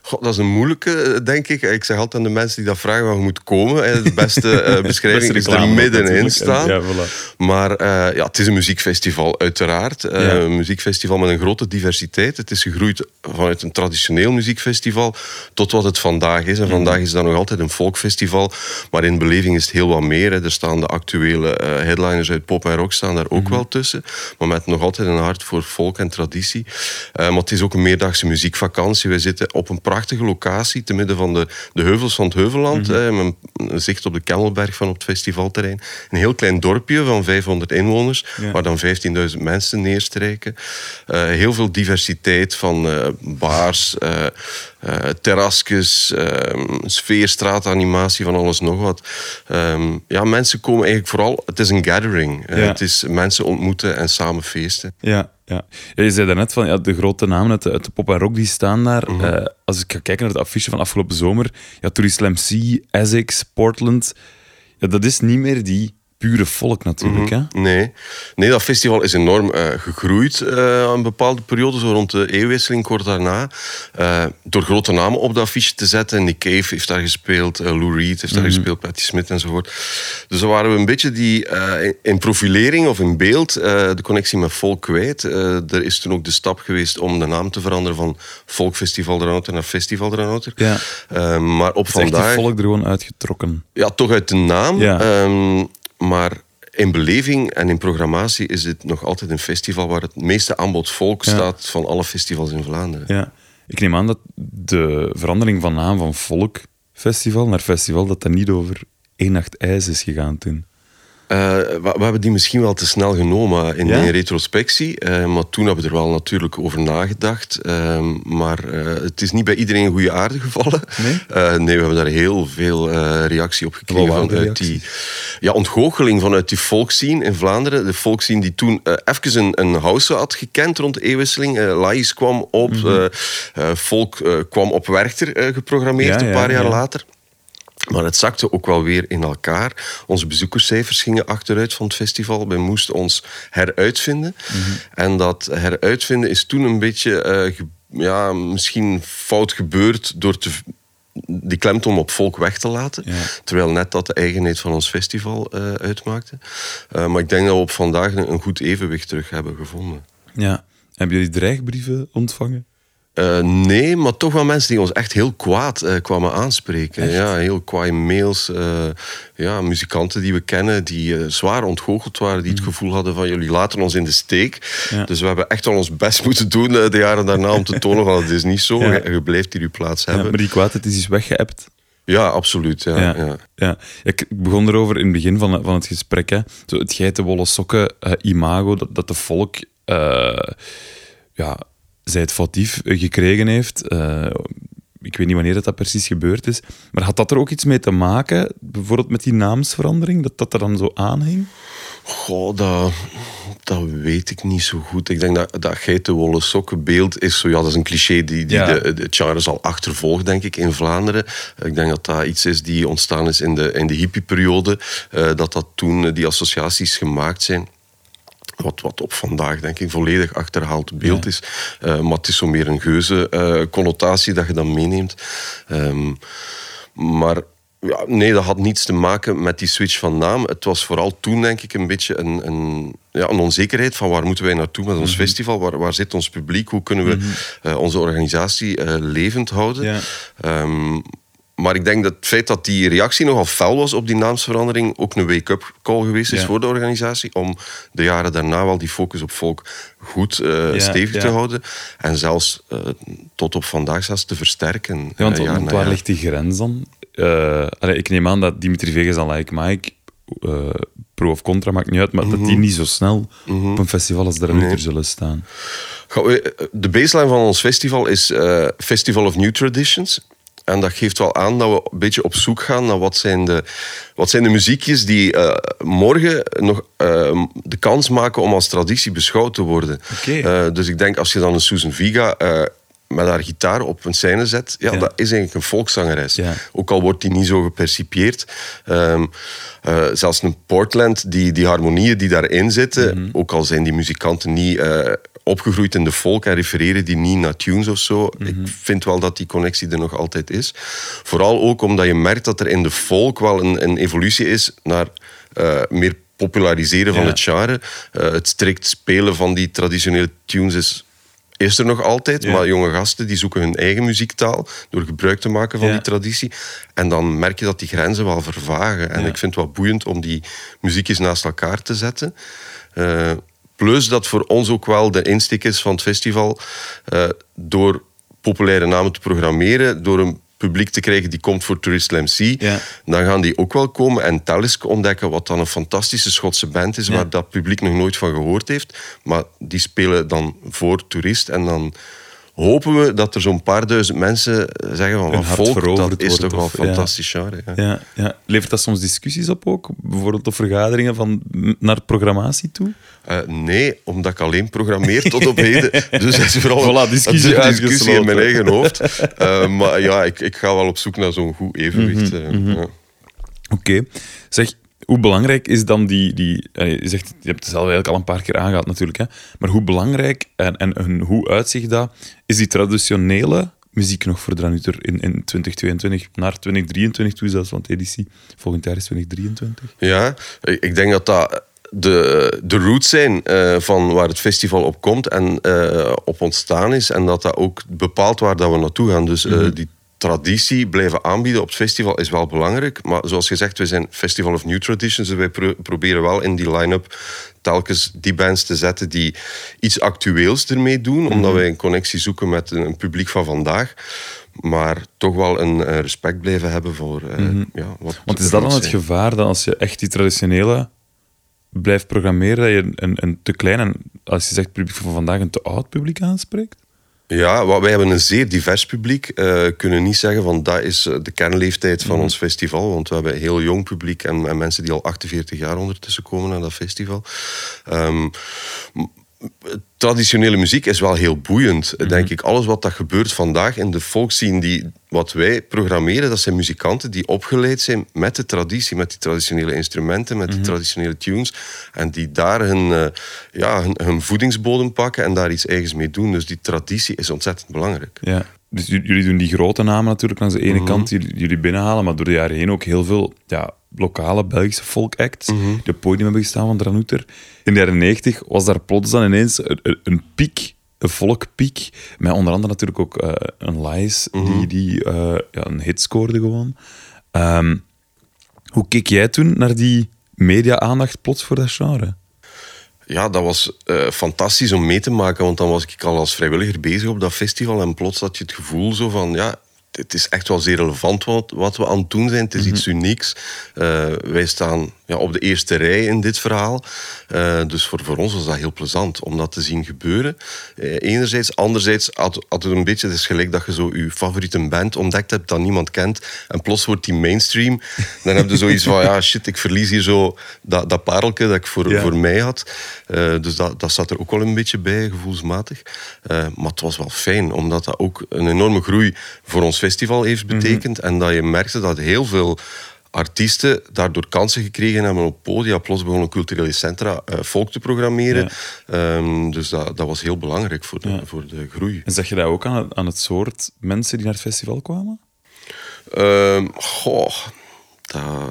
God, dat is een moeilijke, denk ik. Ik zeg altijd aan de mensen die dat vragen waar je moet komen. hè, De beste eh, beschrijving Beste is er middenin staan. Ja, voilà. Maar eh, ja, het is een muziekfestival, uiteraard. Eh, Ja. Een muziekfestival met een grote diversiteit. Het is gegroeid vanuit een traditioneel muziekfestival tot wat het vandaag is. En Mhm. vandaag is dat nog altijd een folkfestival. Maar in beleving is het heel wat meer. Hè. Er staan de actuele eh, headliners uit pop en rock staan daar ook Mhm. wel tussen. Maar met nog altijd een hart voor volk en traditie. Eh, maar het is ook een meerdaagse muziekvakantie. Wij zitten op een prachtige locatie te midden van de, de heuvels van het Heuvelland. hè, met een, een zicht op de Kemmelberg van op het festivalterrein. Een heel klein dorpje van 500 inwoners, Ja. waar dan 15.000 mensen neerstrijken. Eh, heel veel diversiteit van eh, bars, eh terrasjes, ehm, sfeer, straatanimatie, van alles nog wat. Ehm, ja, mensen komen eigenlijk vooral... Het is een gathering. Het is mensen ontmoeten en samen feesten. Ja, ja. ja je zei daarnet van ja, de grote namen uit de, uit de pop en rock die staan daar. Mhm. Eh, als ik ga kijken naar het affiche van afgelopen zomer, ja, Tourist Slam C, Essex, Portland. Ja, dat is niet meer die pure folk natuurlijk. hè? Nee. nee, dat festival is enorm eh, gegroeid uh, aan een bepaalde periode, zo rond de eeuwwisseling, kort daarna. Uh, door grote namen op dat affiche te zetten. Nick Cave heeft daar gespeeld, Lou Reed heeft daar Mhm. gespeeld, Patti Smith enzovoort. Dus dan waren we een beetje die, in, in profilering of in beeld de connectie met folk kwijt. er is toen ook de stap geweest om de naam te veranderen van Folkfestival de Ranouter naar Festival de Ranouter. Ja. maar op vandaag... volk er gewoon uitgetrokken. Ja, toch uit de naam. Ja. Ehm, maar in beleving en in programmatie is dit nog altijd een festival waar het meeste aanbod volk Ja. staat van alle festivals in Vlaanderen. Ja. Ik neem aan dat de verandering van naam van Volkfestival naar festival, dat dat niet over één nacht ijs is gegaan toen. Eh, we, we hebben die misschien wel te snel genomen in, Ja? in retrospectie. eh, maar toen hebben we er wel natuurlijk over nagedacht. Ehm, maar eh, het is niet bij iedereen een goede aarde gevallen. Nee? Nee, we hebben daar heel veel reactie op gekregen. Vanuit die ja, ontgoocheling vanuit die volksscene in Vlaanderen. De volksscene die toen even een, een house had gekend rond de eeuwwisseling. Lais kwam op, eh, Volk kwam op Werchter geprogrammeerd Ja, een ja, paar jaar ja. later. Maar het zakte ook wel weer in elkaar. Onze bezoekerscijfers gingen achteruit van het festival. We moesten ons heruitvinden. En dat heruitvinden is toen een beetje, eh, ja, misschien fout gebeurd door te, die klemtoon op volk weg te laten. Ja. Terwijl net dat de eigenheid van ons festival eh, uitmaakte. Eh, maar ik denk dat we op vandaag een, een goed evenwicht terug hebben gevonden. Ja. Hebben jullie dreigbrieven ontvangen? Eh, nee, maar toch wel mensen die ons echt heel kwaad eh, kwamen aanspreken. Ja, heel kwaaie mails. eh, ja, muzikanten die we kennen die zwaar ontgoocheld waren. Die het gevoel hadden van jullie laten ons in de steek. Ja. Dus we hebben echt wel ons best moeten doen de jaren daarna om te tonen van het is niet zo. Ja. Je, je blijft hier je plaats Ja, hebben. maar die kwaadheid is dus weggeëpt. Ja, absoluut. Ja, Ja, ja. ja. Ja, Ik begon erover in het begin van, van het gesprek. Hè. Zo het geitenwolle sokken imago dat, dat de volk ja, zij het foutief eh, gekregen heeft. Eh, ik weet niet wanneer dat, dat precies gebeurd is. Maar had dat er ook iets mee te maken, bijvoorbeeld met die naamsverandering, dat dat er dan zo aanhing? Goh, dat, dat weet ik niet zo goed. Ik denk dat dat geitenwolle sokkenbeeld is zo... Ja, dat is een cliché die, die Ja. de, de Charles al achtervolgt, denk ik, in Vlaanderen. Ik denk dat dat iets is die ontstaan is in de, in de hippieperiode. eh dat dat toen die associaties gemaakt zijn. Wat, wat op vandaag, denk ik, volledig achterhaald beeld Ja. is. Eh, maar het is zo meer een geuze eh, connotatie dat je dan meeneemt. Ehm, maar ja, nee, dat had niets te maken met die switch van naam. Het was vooral toen, denk ik, een beetje een, een, ja, een onzekerheid van waar moeten wij naartoe met ons Mhm. festival? Waar, waar zit ons publiek? Hoe kunnen we eh, onze organisatie levend houden? Ja. Ehm, maar ik denk dat het feit dat die reactie nogal fel was op die naamsverandering ook een wake-up call geweest is Ja. voor de organisatie. Om de jaren daarna wel die focus op volk goed eh, Ja, stevig ja. te houden. En zelfs eh, tot op vandaag zelfs te versterken. Ja, want, eh, want waar ligt die grens dan? Allee, ik neem aan dat Dimitri Vegas en Like Mike, pro of contra, maakt niet uit, maar dat die niet zo snel op een festival als Mhm. Nee. zullen staan. De baseline van ons festival is Festival of New Traditions. En dat geeft wel aan dat we een beetje op zoek gaan naar wat zijn de, wat zijn de muziekjes die eh, morgen nog eh, de kans maken om als traditie beschouwd te worden. Eh, dus ik denk als je dan een Susan Viga eh, met haar gitaar op een scène zet, ja, Ja. dat is eigenlijk een volkszangeres. Ja. Ook al wordt die niet zo gepercipieerd. Ehm, eh, zelfs een Portland, die, die harmonieën die daarin zitten, Mhm. ook al zijn die muzikanten niet opgegroeid in de folk en refereren die niet naar tunes of zo, Mhm. ik vind wel dat die connectie er nog altijd is. Vooral ook omdat je merkt dat er in de folk wel een, een evolutie is naar eh, meer populariseren van het genre. Eh, het strikt spelen van die traditionele tunes is is er nog altijd, Ja. maar jonge gasten die zoeken hun eigen muziektaal door gebruik te maken van Ja. die traditie. En dan merk je dat die grenzen wel vervagen. En Ja. ik vind het wel boeiend om die muziekjes naast elkaar te zetten. Eh, plus dat voor ons ook wel de insteek is van het festival eh, door populaire namen te programmeren, door een publiek te krijgen die komt voor Tourist MC, Ja. dan gaan die ook wel komen en Talisk ontdekken, wat dan een fantastische Schotse band is, Ja. waar dat publiek nog nooit van gehoord heeft. Maar die spelen dan voor toerist en dan hopen we dat er zo'n paar duizend mensen zeggen van wat volk, dat is wordt toch wel ja. fantastisch. Ja. Ja, ja. Levert dat soms discussies op ook? Bijvoorbeeld op vergaderingen van, naar programmatie toe? Eh, nee, omdat ik alleen programmeer tot op heden. Dus dat is vooral Voilà, discussie een discussie in mijn eigen hoofd. Eh, maar ja, ik, ik ga wel op zoek naar zo'n goed evenwicht. Mhm, eh, ja. Oké. Zeg, hoe belangrijk is dan die... die je, zegt, je hebt het zelf eigenlijk al een paar keer aangehaald natuurlijk, hè? maar hoe belangrijk en, en, en hoe uitzicht dat, is die traditionele muziek nog voor Dranuter in, in 2022 naar 2023 toe zelfs, want editie volgend jaar is 2023. Ja, ik denk dat dat de, de roots zijn eh, van waar het festival op komt en eh, op ontstaan is. En dat dat ook bepaalt waar dat we naartoe gaan. Dus eh, die traditie blijven aanbieden op het festival is wel belangrijk. Maar zoals gezegd, we zijn Festival of New Traditions. Dus wij pro- proberen wel in die line-up telkens die bands te zetten die iets actueels ermee doen. Omdat wij een connectie zoeken met een, publiek van vandaag. Maar toch wel een, respect blijven hebben voor eh, ja, wat Want is dat dan het gevaar dat als je echt die traditionele blijft programmeren, dat je een, een te klein en als je zegt publiek van vandaag een te oud publiek aanspreekt? Ja, wij hebben een zeer divers publiek. Eh kunnen niet zeggen van dat is eh, de kernleeftijd van ons festival. Want we hebben een heel jong publiek en, en mensen die al 48 jaar ondertussen komen naar dat festival. Ehm, m- traditionele muziek is wel heel boeiend, denk ik. Alles wat dat gebeurt vandaag in de volkszien die wat wij programmeren, dat zijn muzikanten die opgeleid zijn met de traditie, met die traditionele instrumenten, met die traditionele tunes. En die daar hun, eh, ja, hun, hun voedingsbodem pakken en daar iets eigens mee doen. Dus die traditie is ontzettend belangrijk. Ja. Dus jullie doen die grote namen natuurlijk langs de ene Mhm. kant, die jullie binnenhalen, maar door de jaren heen ook heel veel ja, lokale Belgische folkacts Mhm. die op het podium hebben gestaan van Dranuter. In de jaren 90 was daar plots dan ineens een, een- een piek, een volkpiek, met onder andere natuurlijk ook eh, een Lies, Mhm. die, die eh, ja, een hit scoorde gewoon. Ehm, hoe keek jij toen naar die media-aandacht plots voor dat genre? Ja, dat was eh, fantastisch om mee te maken, want dan was ik al als vrijwilliger bezig op dat festival en plots had je het gevoel zo van, ja, het is echt wel zeer relevant wat, wat we aan het doen zijn. Het is iets unieks. Eh, wij staan ja, op de eerste rij in dit verhaal. Eh, dus voor, voor ons was dat heel plezant om dat te zien gebeuren. Eh, enerzijds. Anderzijds had, had het een beetje, het is gelijk dat je zo je favoriete band ontdekt hebt dat niemand kent en plots wordt die mainstream. Dan heb je zoiets van, ja shit, ik verlies hier zo dat, dat pareltje dat ik voor, Ja. voor mij had. Dus dat, dat zat er ook wel een beetje bij, gevoelsmatig. Maar het was wel fijn, omdat dat ook een enorme groei voor ons festival heeft betekend. En dat je merkte dat heel veel artiesten daardoor kansen gekregen hebben op podia. Plots begonnen culturele centra volk te programmeren. Ehm, dus dat, dat was heel belangrijk voor de, voor de groei. En zeg je dat ook aan het, aan het soort mensen die naar het festival kwamen? Ehm, goh, daar,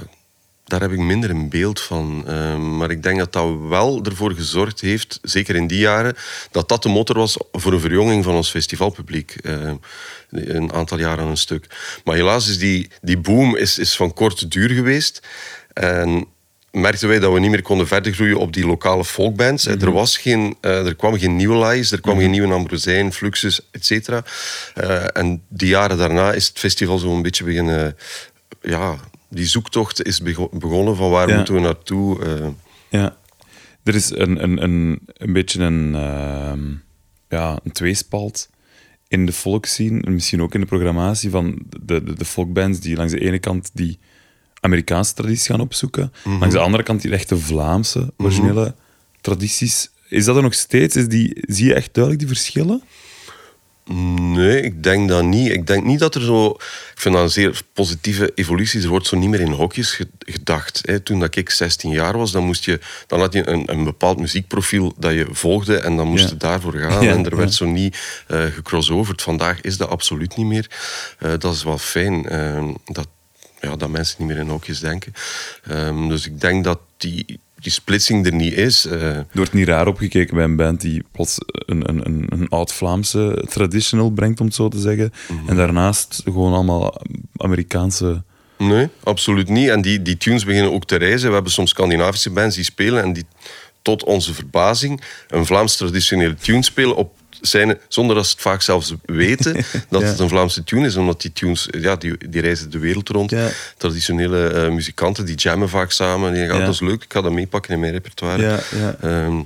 daar heb ik minder een beeld van. Ehm, maar ik denk dat dat wel ervoor gezorgd heeft, zeker in die jaren, dat dat de motor was voor een verjonging van ons festivalpubliek. Ehm, een aantal jaren een stuk. Maar helaas is die, die boom is, is van korte duur geweest. En merkten wij dat we niet meer konden verder groeien op die lokale folkbands. er, was geen, eh, er kwam geen nieuwe Lies, er kwam geen nieuwe Ambrosijn, Fluxus, et cetera. Eh, en die jaren daarna is het festival zo een beetje beginnen... Ja, die zoektocht is bego- begonnen van waar Ja. moeten we naartoe. eh. Ja. Er is een, een, een, een beetje een, ehm, ja, een tweespalt in de volkszien, en misschien ook in de programmatie van de, de, de folkbands die langs de ene kant die Amerikaanse traditie gaan opzoeken, langs de andere kant die echte Vlaamse, originele tradities. Is dat er nog steeds? Is die, zie je echt duidelijk die verschillen? Nee, ik denk dat niet. Ik denk niet dat er zo... Ik vind dat een zeer positieve evolutie. Er wordt zo niet meer in hokjes ge- gedacht. Hè. Toen dat ik 16 jaar was, dan, moest je, dan had je een, een bepaald muziekprofiel dat je volgde en dan moest Ja. je daarvoor gaan. Ja, en er werd zo niet eh gecrossoverd. Vandaag is dat absoluut niet meer. Eh, dat is wel fijn. eh, dat, ja, dat mensen niet meer in hokjes denken. Ehm, dus ik denk dat die, die splitsing er niet is. Er wordt niet raar opgekeken bij een band die plots een, een, een, een oud-Vlaamse traditional brengt, om het zo te zeggen. En daarnaast gewoon allemaal Amerikaanse... Nee, absoluut niet. En die, die tunes beginnen ook te reizen. We hebben soms Scandinavische bands die spelen en die tot onze verbazing een Vlaams traditionele tune spelen op zijn, zonder dat ze het vaak zelfs weten dat Ja. het een Vlaamse tune is. Omdat die tunes, ja, die, die reizen de wereld rond. Ja. Traditionele eh, muzikanten, die jammen vaak samen. "Ah, dat is leuk, ik ga dat meepakken in mijn repertoire. Ehm,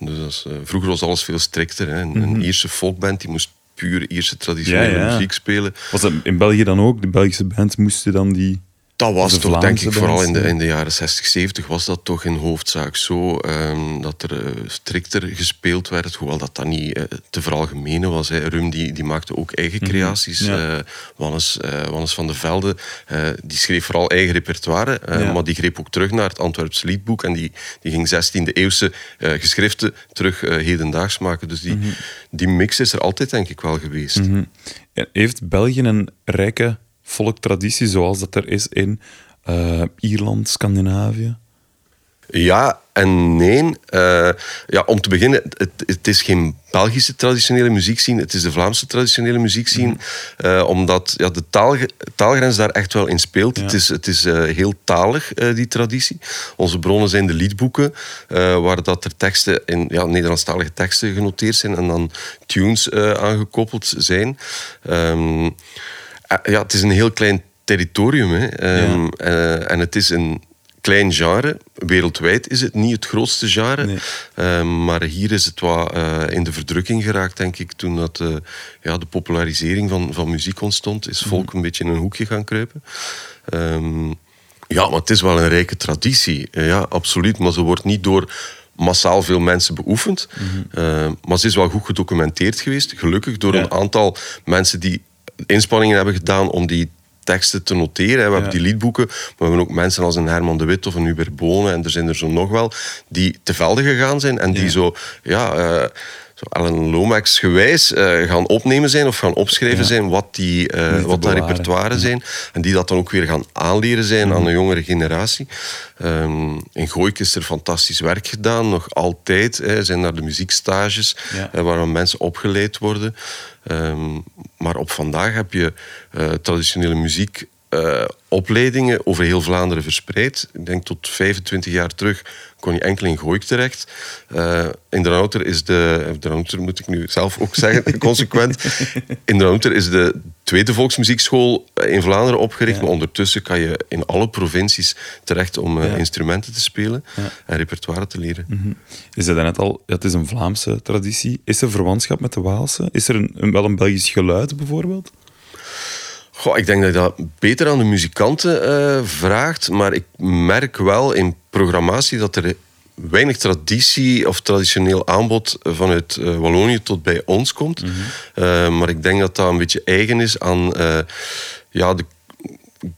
dus dat is, eh, vroeger was alles veel strikter. Hè. Een, een Ierse folkband die moest puur Ierse traditionele Mhm. Muziek spelen. Was dat in België dan ook? De Belgische bands moesten dan die Dat was de toch, denk ik, vooral in de, in de jaren 60, 70 was dat toch in hoofdzaak zo. ehm, dat er eh, strikter gespeeld werd, hoewel dat dan niet eh, te veralgemenen was. Hè. Rum die, die maakte ook eigen creaties. Mhm. Ja. Eh, Wannes, Wannes van de Velde, die schreef vooral eigen repertoire. Ja. Maar die greep ook terug naar het Antwerps liedboek. En die, die ging 16e eeuwse geschriften terug hedendaags maken. Dus die, die mix is er altijd, denk ik, wel geweest. Mhm. Heeft België een rijke volktraditie zoals dat er is in eh, Ierland, Scandinavië? Ja en nee. Eh, ja, om te beginnen, het, het is geen Belgische traditionele muziekscene, het is de Vlaamse traditionele muziekscene. Eh, omdat ja, de taalge- taalgrens daar echt wel in speelt. Ja. Het is, het is heel talig, die traditie. Onze bronnen zijn de liedboeken, waar dat er teksten in ja, Nederlandstalige teksten genoteerd zijn en dan tunes aangekoppeld zijn. Eh, ja, het is een heel klein territorium. Hè. Ehm, eh, en het is een klein genre. Wereldwijd is het niet het grootste genre. Nee. Ehm, maar hier is het wat eh, in de verdrukking geraakt, denk ik. Toen dat, eh, ja, de popularisering van, van muziek ontstond, is volk een beetje in een hoekje gaan kruipen. Ehm, ja, maar het is wel een rijke traditie. Eh, ja, absoluut. Maar ze wordt niet door massaal veel mensen beoefend. Eh, maar ze is wel goed gedocumenteerd geweest. Gelukkig door Ja. een aantal mensen die inspanningen hebben gedaan om die teksten te noteren. hè. We hebben die liedboeken, maar we hebben ook mensen als een Herman de Wit of een Hubert Bonen, en er zijn er zo nog wel, die te velde gegaan zijn en die Ja. zo, ja, eh, zo Alan Lomax gewijs eh, gaan opnemen zijn of gaan opschrijven Ja. zijn wat, die, te wat dat bewaren. repertoire zijn. En die dat dan ook weer gaan aanleren zijn Mhm. aan een jongere generatie. Ehm, in Gooik is er fantastisch werk gedaan, nog altijd. Hè, zijn naar de muziekstages Ja. eh, waar mensen opgeleid worden. Ehm, maar op vandaag heb je traditionele muziek. opleidingen over heel Vlaanderen verspreid. Ik denk tot 25 jaar terug kon je enkel in Gooik terecht. Eh, in de Router is de... De Router moet ik nu zelf ook zeggen, consequent. In de Router is de tweede volksmuziekschool in Vlaanderen opgericht. Ja. Maar ondertussen kan je in alle provincies terecht om eh, Ja. instrumenten te spelen Ja. en repertoire te leren. Je zei net al, het is een Vlaamse traditie. Is er verwantschap met de Waalse? Is er een, een- wel een Belgisch geluid bijvoorbeeld? Goh, ik denk dat je dat beter aan de muzikanten eh, vraagt. Maar ik merk wel in programmatie dat er weinig traditie of traditioneel aanbod vanuit eh, Wallonië tot bij ons komt. Eh, maar ik denk dat dat een beetje eigen is aan ja, de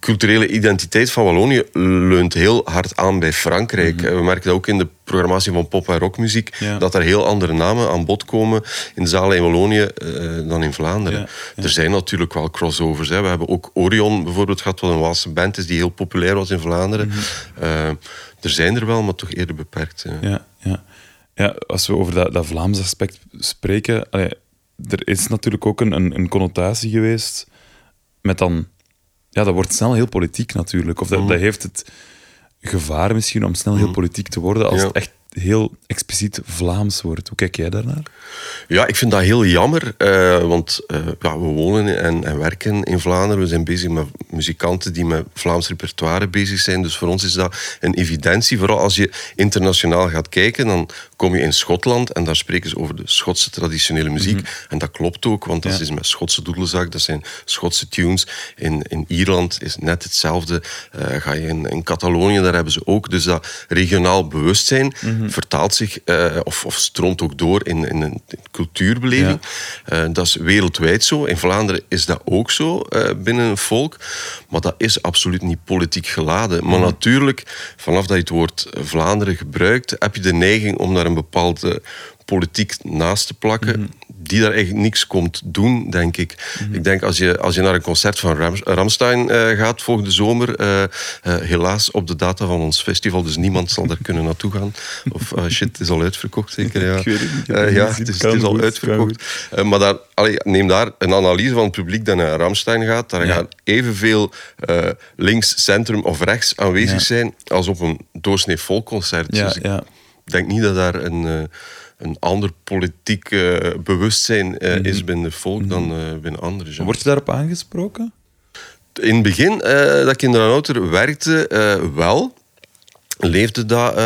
culturele identiteit van Wallonië leunt heel hard aan bij Frankrijk. We merken dat ook in de programmatie van pop- en rockmuziek, Ja. dat er heel andere namen aan bod komen in de zalen in Wallonië eh, dan in Vlaanderen. Ja, ja. Er zijn natuurlijk wel crossovers. Hè. We hebben ook Orion bijvoorbeeld gehad, wat een Waalse band is die heel populair was in Vlaanderen. Mhm. Eh, er zijn er wel, maar toch eerder beperkt. Ja, ja. ja als we over dat, dat Vlaams aspect spreken, allee, er is natuurlijk ook een, een, een connotatie geweest met dan... Ja, dat wordt snel heel politiek natuurlijk. Of dat, Mhm. dat heeft het gevaar misschien om snel heel politiek te worden als Ja. het echt heel expliciet Vlaams wordt. Hoe kijk jij daarnaar? Ja, ik vind dat heel jammer, eh, want eh, ja, we wonen en, en werken in Vlaanderen. We zijn bezig met muzikanten die met Vlaams repertoire bezig zijn. Dus voor ons is dat een evidentie. Vooral als je internationaal gaat kijken, dan kom je in Schotland en daar spreken ze over de Schotse traditionele muziek. En dat klopt ook, want dat Ja. is met Schotse doedelzak, dat zijn Schotse tunes. In, in Ierland is net hetzelfde. Eh, ga je in, in Catalonië, daar hebben ze ook. Dus dat regionaal bewustzijn vertaalt zich eh, of, of stroomt ook door in, in een cultuurbeleving. Eh, dat is wereldwijd zo. In Vlaanderen is dat ook zo binnen een volk. Maar dat is absoluut niet politiek geladen. Maar natuurlijk, vanaf dat je het woord Vlaanderen gebruikt, heb je de neiging om daar een bepaalde politiek naast te plakken. Die daar eigenlijk niks komt doen, denk ik. Ik denk als je, als je naar een concert van Ram, Ramstein eh, gaat volgende zomer, eh, eh, helaas op de data van ons festival, dus niemand zal daar kunnen naartoe gaan. Of shit, het is al uitverkocht, zeker. Ja, het ja het is, Kan het is al uitverkocht. Maar daar, allee, neem daar een analyse van het publiek dat naar Ramstein gaat. Daar Ja. gaan evenveel links, centrum of rechts aanwezig Ja. zijn als op een doorsnee volkconcert. Ja, Dus ik ja. Denk niet dat daar een, eh, een ander politiek eh, bewustzijn eh, Mhm. is binnen het volk dan eh, binnen andere genres. Word je daarop aangesproken? In het begin dat ik in de Ranouter werkte, wel. Leefde dat,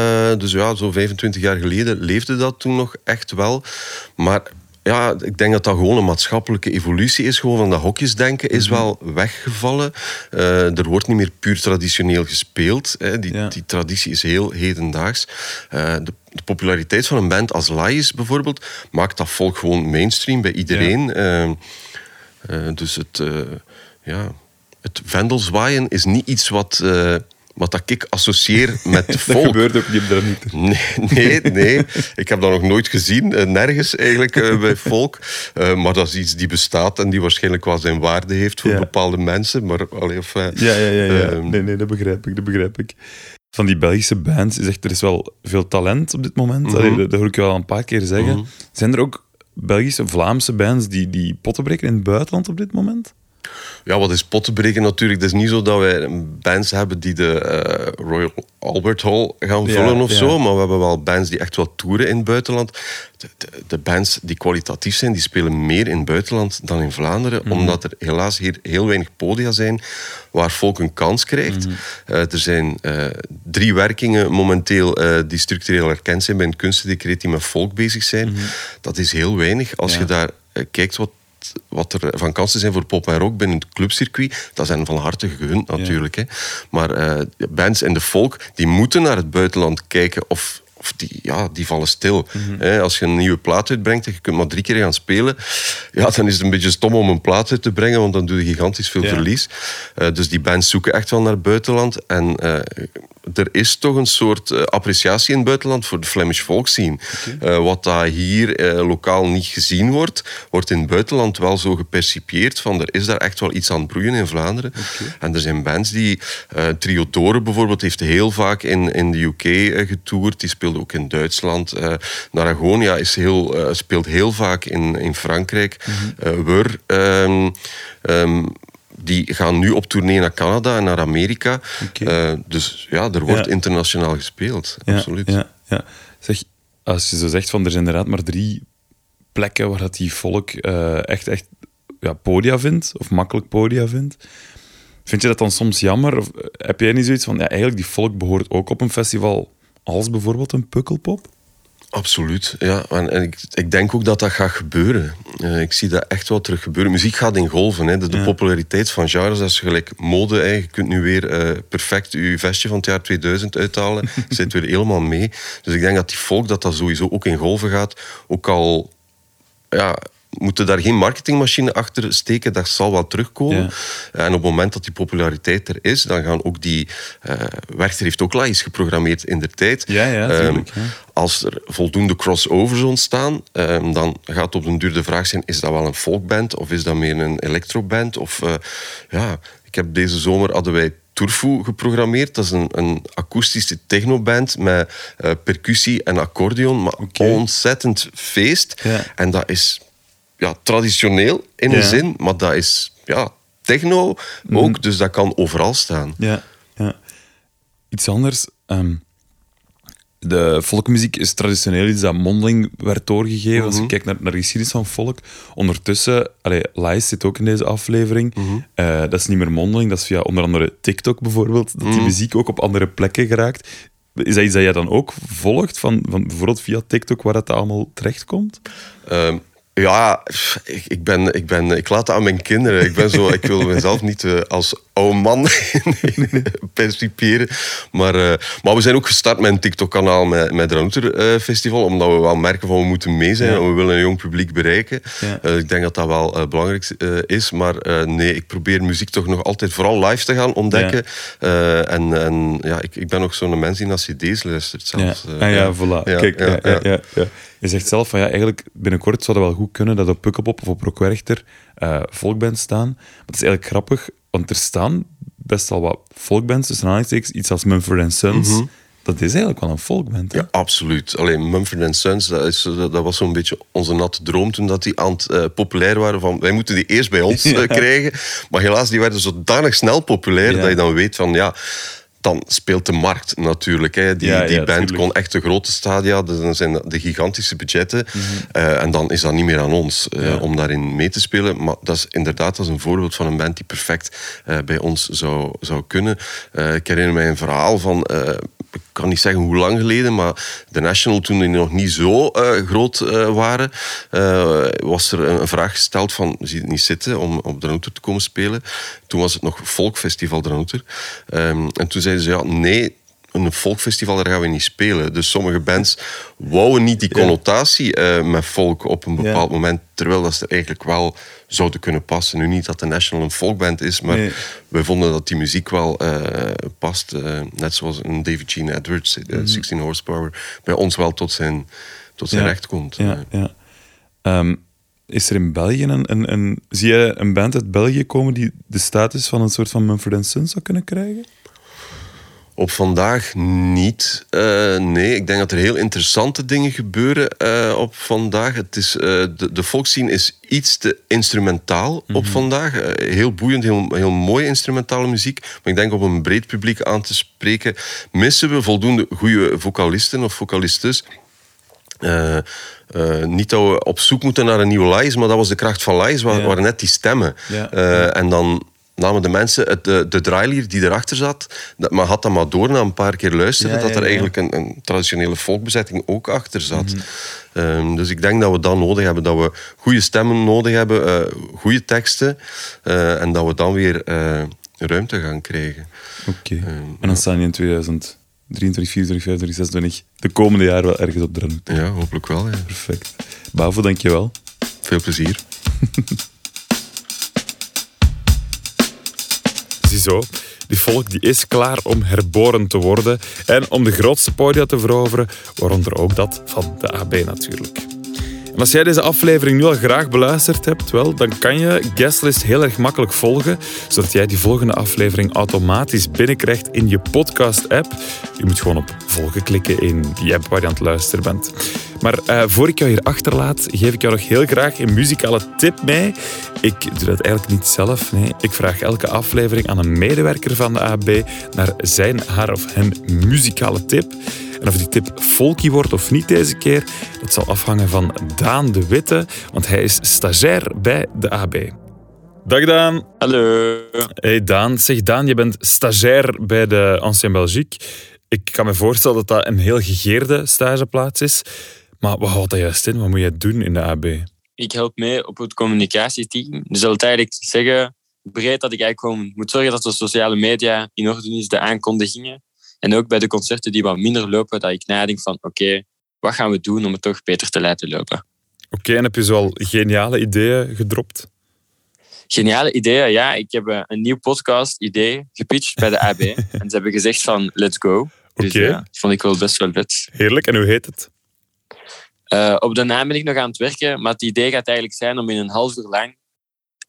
dus ja, zo 25 jaar geleden leefde dat toen nog echt wel. Maar ja, ik denk dat dat gewoon een maatschappelijke evolutie is. Gewoon van dat hokjesdenken is Mhm. wel weggevallen. Eh, er wordt niet meer puur traditioneel gespeeld. Hè. Die, Ja. die traditie is heel hedendaags. Eh, de, de populariteit van een band als Lies bijvoorbeeld maakt dat volk gewoon mainstream bij iedereen. Eh, dus het, eh ja, het vendelzwaaien is niet iets wat, wat dat ik associeer met Dat volk. gebeurt ook niet op niet. Nee, nee, nee. Ik heb dat nog nooit gezien. eh, nergens eigenlijk eh, bij volk. Eh, maar dat is iets die bestaat en die waarschijnlijk wel zijn waarde heeft voor Ja. bepaalde mensen. Maar, allee, of, Ja, ja, ja. ja. ehm, nee, nee, dat begrijp ik, dat begrijp ik. Van die Belgische bands is echt, er is wel veel talent op dit moment. Mhm. Allee, dat, dat hoor ik je wel een paar keer zeggen. Mhm. Zijn er ook Belgische, Vlaamse bands die, die potten breken in het buitenland op dit moment? Ja, wat is pot te breken natuurlijk. Het is niet zo dat wij bands hebben die de eh, Royal Albert Hall gaan Ja, vullen of ja. zo. Maar we hebben wel bands die echt wel toeren in het buitenland. De, de, de bands die kwalitatief zijn, die spelen meer in het buitenland dan in Vlaanderen. Mhm. Omdat er helaas hier heel weinig podia zijn waar volk een kans krijgt. Mhm. Eh, er zijn eh, drie werkingen momenteel die structureel erkend zijn bij een kunstendecreet die met volk bezig zijn. Dat is heel weinig. Als Mhm. Ja. je daar kijkt wat wat er van kansen zijn voor pop en rock binnen het clubcircuit, dat zijn van harte gegund natuurlijk. Hè. Maar eh, bands in de folk, die moeten naar het buitenland kijken of, of die, ja, die vallen stil. Als je een nieuwe plaat uitbrengt en je kunt maar drie keer gaan spelen, ja, dan is het een beetje stom om een plaat uit te brengen, want dan doe je gigantisch veel Ja. verlies. Eh, dus die bands zoeken echt wel naar het buitenland. En eh, er is toch een soort eh, appreciatie in het buitenland voor de Flemish folk scene. Wat daar hier lokaal niet gezien wordt, wordt in het buitenland wel zo gepercipieerd van er is daar echt wel iets aan het broeien in Vlaanderen. En er zijn bands die... Trio Doren bijvoorbeeld heeft heel vaak in, in de UK getoerd. Die speelde ook in Duitsland. Naragonia is heel, eh, speelt heel vaak in, in Frankrijk. Wur... ehm, die gaan nu op tournee naar Canada en naar Amerika. Dus ja, er wordt Ja. internationaal gespeeld. Ja, Absoluut. Ja, ja. Zeg, als je zo zegt van er zijn inderdaad maar drie plekken waar dat die volk echt, echt ja, podia vindt, of makkelijk podia vindt. Vind je dat dan soms jammer? Of heb jij niet zoiets van, ja, eigenlijk die volk behoort ook op een festival als bijvoorbeeld een Pukkelpop? Absoluut, ja. En, en ik, ik denk ook dat dat gaat gebeuren. Eh, ik zie dat echt wel terug gebeuren. Muziek gaat in golven. Hè. De, de Ja. populariteit van genres, dat is gelijk mode. Hè. Je kunt nu weer eh, perfect je vestje van het jaar 2000 uithalen. Je zit weer helemaal mee. Dus ik denk dat die volk dat dat sowieso ook in golven gaat. Ook al ja, moeten daar geen marketingmachine achter steken, dat zal wel terugkomen. En op het moment dat die populariteit er is, dan gaan ook die... Werchter heeft ook live geprogrammeerd in de tijd. Ja, ja, Ehm, tuurlijk. Als er voldoende crossovers ontstaan, ehm, dan gaat op den duur de vraag zijn, is dat wel een folkband of is dat meer een electroband? Of, eh, ja, ik heb deze zomer hadden wij Turfu geprogrammeerd. Dat is een, een akoestische technoband met eh, percussie en accordeon, maar Oké. ontzettend feest. Ja. En dat is ja, traditioneel in een zin, maar dat is ja, techno ook, dus dat kan overal staan. Ja, ja. Iets anders. ehm, de volkmuziek is traditioneel iets dat mondeling werd doorgegeven. Als je kijkt naar, naar de geschiedenis van volk. Ondertussen, allee, Lies zit ook in deze aflevering. Eh, dat is niet meer mondeling, dat is via onder andere TikTok bijvoorbeeld, dat die muziek ook op andere plekken geraakt. Is dat iets dat jij dan ook volgt, van, van bijvoorbeeld via TikTok, waar dat allemaal terechtkomt? Ehm, ja, ik, ik, ben, ik, ben, ik laat dat aan mijn kinderen. Ik, ben zo, ik wil mezelf niet eh, als oude man perciperen. Maar, eh, maar we zijn ook gestart met een TikTok-kanaal met, met Ranouter eh, Festival. Omdat we wel merken van we moeten mee zijn. Ja. En we willen een jong publiek bereiken. Ja. Ik denk dat dat wel belangrijk is. Maar nee, ik probeer muziek toch nog altijd vooral live te gaan ontdekken. En en ja, ik, ik ben ook zo'n mens die naar cd's luistert zelfs. Ja, ah, ja, voilà. Kijk, ja, ja. Je zegt zelf van ja, eigenlijk binnenkort zou het wel goed kunnen dat op Pukkelpop of op Rockwerchter volkbands staan. Maar het is eigenlijk grappig, want er staan best wel wat volkbands, tussen aanhalingstekens, iets als Mumford Sons. Dat is eigenlijk wel een folkband, hè? Ja, absoluut. Alleen Mumford Sons, dat, is, dat was zo'n beetje onze natte droom toen dat die aan het eh, populair waren. Van, wij moeten die eerst bij ons eh, krijgen. Maar helaas, die werden zodanig snel populair Ja. dat je dan weet van ja. Dan speelt de markt natuurlijk. Hè. Die, Ja, die ja, band tuurlijk. kon echt de grote stadia, dan zijn de gigantische budgetten. Eh, en dan is dat niet meer aan ons eh, Ja. om daarin mee te spelen. Maar dat is inderdaad dat is een voorbeeld van een band die perfect eh, bij ons zou, zou kunnen. Ik herinner mij een verhaal van... kan niet zeggen hoe lang geleden, maar de National, toen die nog niet zo eh, groot eh, waren, eh, was er een, vraag gesteld van, zie het niet zitten om op Dranouter te komen spelen? Toen was het nog Volkfestival Dranouter. Ehm, en toen zeiden ze, ja, nee, een folkfestival, daar gaan we niet spelen. Dus sommige bands wouden niet die connotatie eh, met folk op een bepaald Ja. moment, terwijl dat ze er eigenlijk wel zouden kunnen passen. Nu niet dat de National een folkband is, maar Nee. we vonden dat die muziek wel eh, past. eh, net zoals een David Gene Edwards, eh, Mhm. 16 Horsepower, bij ons wel tot zijn, tot zijn Ja. recht komt. Ja, ja. Ehm, is er in België een, een, een... Zie je een band uit België komen die de status van een soort van Mumford Sons zou kunnen krijgen? Op vandaag niet. Eh, nee, ik denk dat er heel interessante dingen gebeuren eh, op vandaag. Het is, eh, de, de is iets te instrumentaal op vandaag. Eh, heel boeiend, heel, heel mooie instrumentale muziek. Maar ik denk op een breed publiek aan te spreken... missen we voldoende goede vocalisten of vocalistes. Niet dat we op zoek moeten naar een nieuwe Lies, maar dat was de kracht van Lies, wa- Ja. waren net die stemmen. Ja. En dan namen de mensen het, de, de draailier die erachter zat, dat, maar had dat maar door na een paar keer luisteren, Ja, dat er eigenlijk een, een traditionele volkbezetting ook achter zat. Mhm. Ehm, dus ik denk dat we dat nodig hebben, dat we goede stemmen nodig hebben, eh, goede teksten, eh, en dat we dan weer eh, ruimte gaan krijgen. Oké. en dan staan die in 2023, 24, 25, 26, de komende jaar wel ergens op Dranut. Ja, hopelijk wel. Ja. Perfect. Bavo, dankjewel. Veel plezier. Ziezo, die volk die is klaar om herboren te worden en om de grootste podia te veroveren, waaronder ook dat van de AB natuurlijk. En als jij deze aflevering nu al graag beluisterd hebt, wel, dan kan je Guestlist heel erg makkelijk volgen, zodat jij die volgende aflevering automatisch binnenkrijgt in je podcast-app. Je moet gewoon op volgen klikken in die app waar je aan het luisteren bent. Maar eh, voor ik jou hier achterlaat, geef ik jou nog heel graag een muzikale tip mee. Ik doe dat eigenlijk niet zelf. Nee. Ik vraag elke aflevering aan een medewerker van de AB naar zijn, haar of hen muzikale tip. En of die tip folky wordt of niet deze keer, dat zal afhangen van Daan de Witte, want hij is stagiair bij de AB. Dag Daan. Hallo. Hey Daan, zeg Daan, je bent stagiair bij de Ancien Belgique. Ik kan me voorstellen dat dat een heel gegeerde stageplaats is. Maar wat houdt dat juist in? Wat moet je doen in de AB? Ik help mee op het communicatieteam. Dus dat wil eigenlijk zeggen, breed dat ik eigenlijk gewoon moet zorgen dat de sociale media in orde is, de aankondigingen. En ook bij de concerten die wat minder lopen, dat ik nadenk van oké, wat gaan we doen om het toch beter te laten lopen? Oké, en heb je zoal geniale ideeën gedropt? Geniale ideeën, ja. Ik heb eh, een nieuw podcast-idee gepitcht bij de AB. en ze hebben gezegd van let's go. Dus Oké. ja, dat vond ik wel best wel vet. Heerlijk, en hoe heet het? Eh, op de naam ben ik nog aan het werken, maar het idee gaat eigenlijk zijn om in een half uur lang,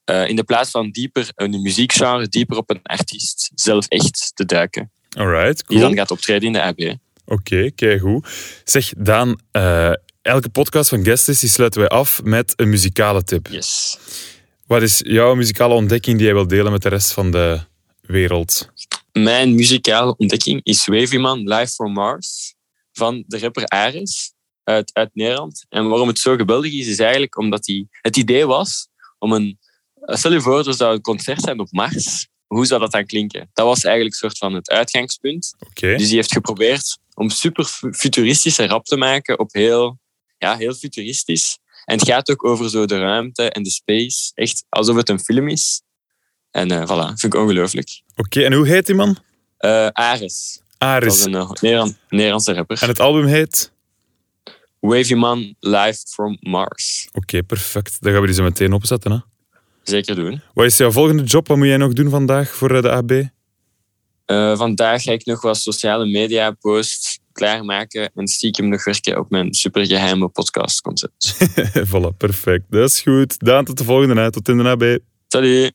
eh, in de plaats van dieper een muziekgenre, dieper op een artiest zelf echt te duiken. Alright, Die cool. dan gaat optreden in de AB. Oké, kijk goed. Zeg, Daan, eh, elke podcast van Guestlist die sluiten wij af met een muzikale tip. Yes. Wat is jouw muzikale ontdekking die jij wilt delen met de rest van de wereld? Mijn muzikale ontdekking is Wavy Man Live from Mars van de rapper Ares uit, uit Nederland. En waarom het zo geweldig is, is eigenlijk omdat die, het idee was om een... Stel je voor, er zou een concert zijn op Mars. Hoe zou dat dan klinken? Dat was eigenlijk een soort van het uitgangspunt. Dus die heeft geprobeerd om super fu- futuristische rap te maken op heel, ja, heel futuristisch. En het gaat ook over zo de ruimte en de space. Echt alsof het een film is. En eh voilà, vind ik ongelooflijk. Oké, en hoe heet die man? Eh Ares. Dat Aris. is een eh, Nederland- Nederlandse rapper. En het album heet? Wavy Man Live from Mars. Oké, perfect. Dan gaan we die zo meteen opzetten. Hè? Zeker doen. Wat is jouw volgende job? Wat moet jij nog doen vandaag voor eh, de AB? Eh, vandaag ga ik nog wat sociale media posts klaarmaken en stiekem nog werken op mijn supergeheime podcastconcept. voilà, perfect. Dat is goed. Daan, tot de volgende. Hè. Tot in de AB. Salut!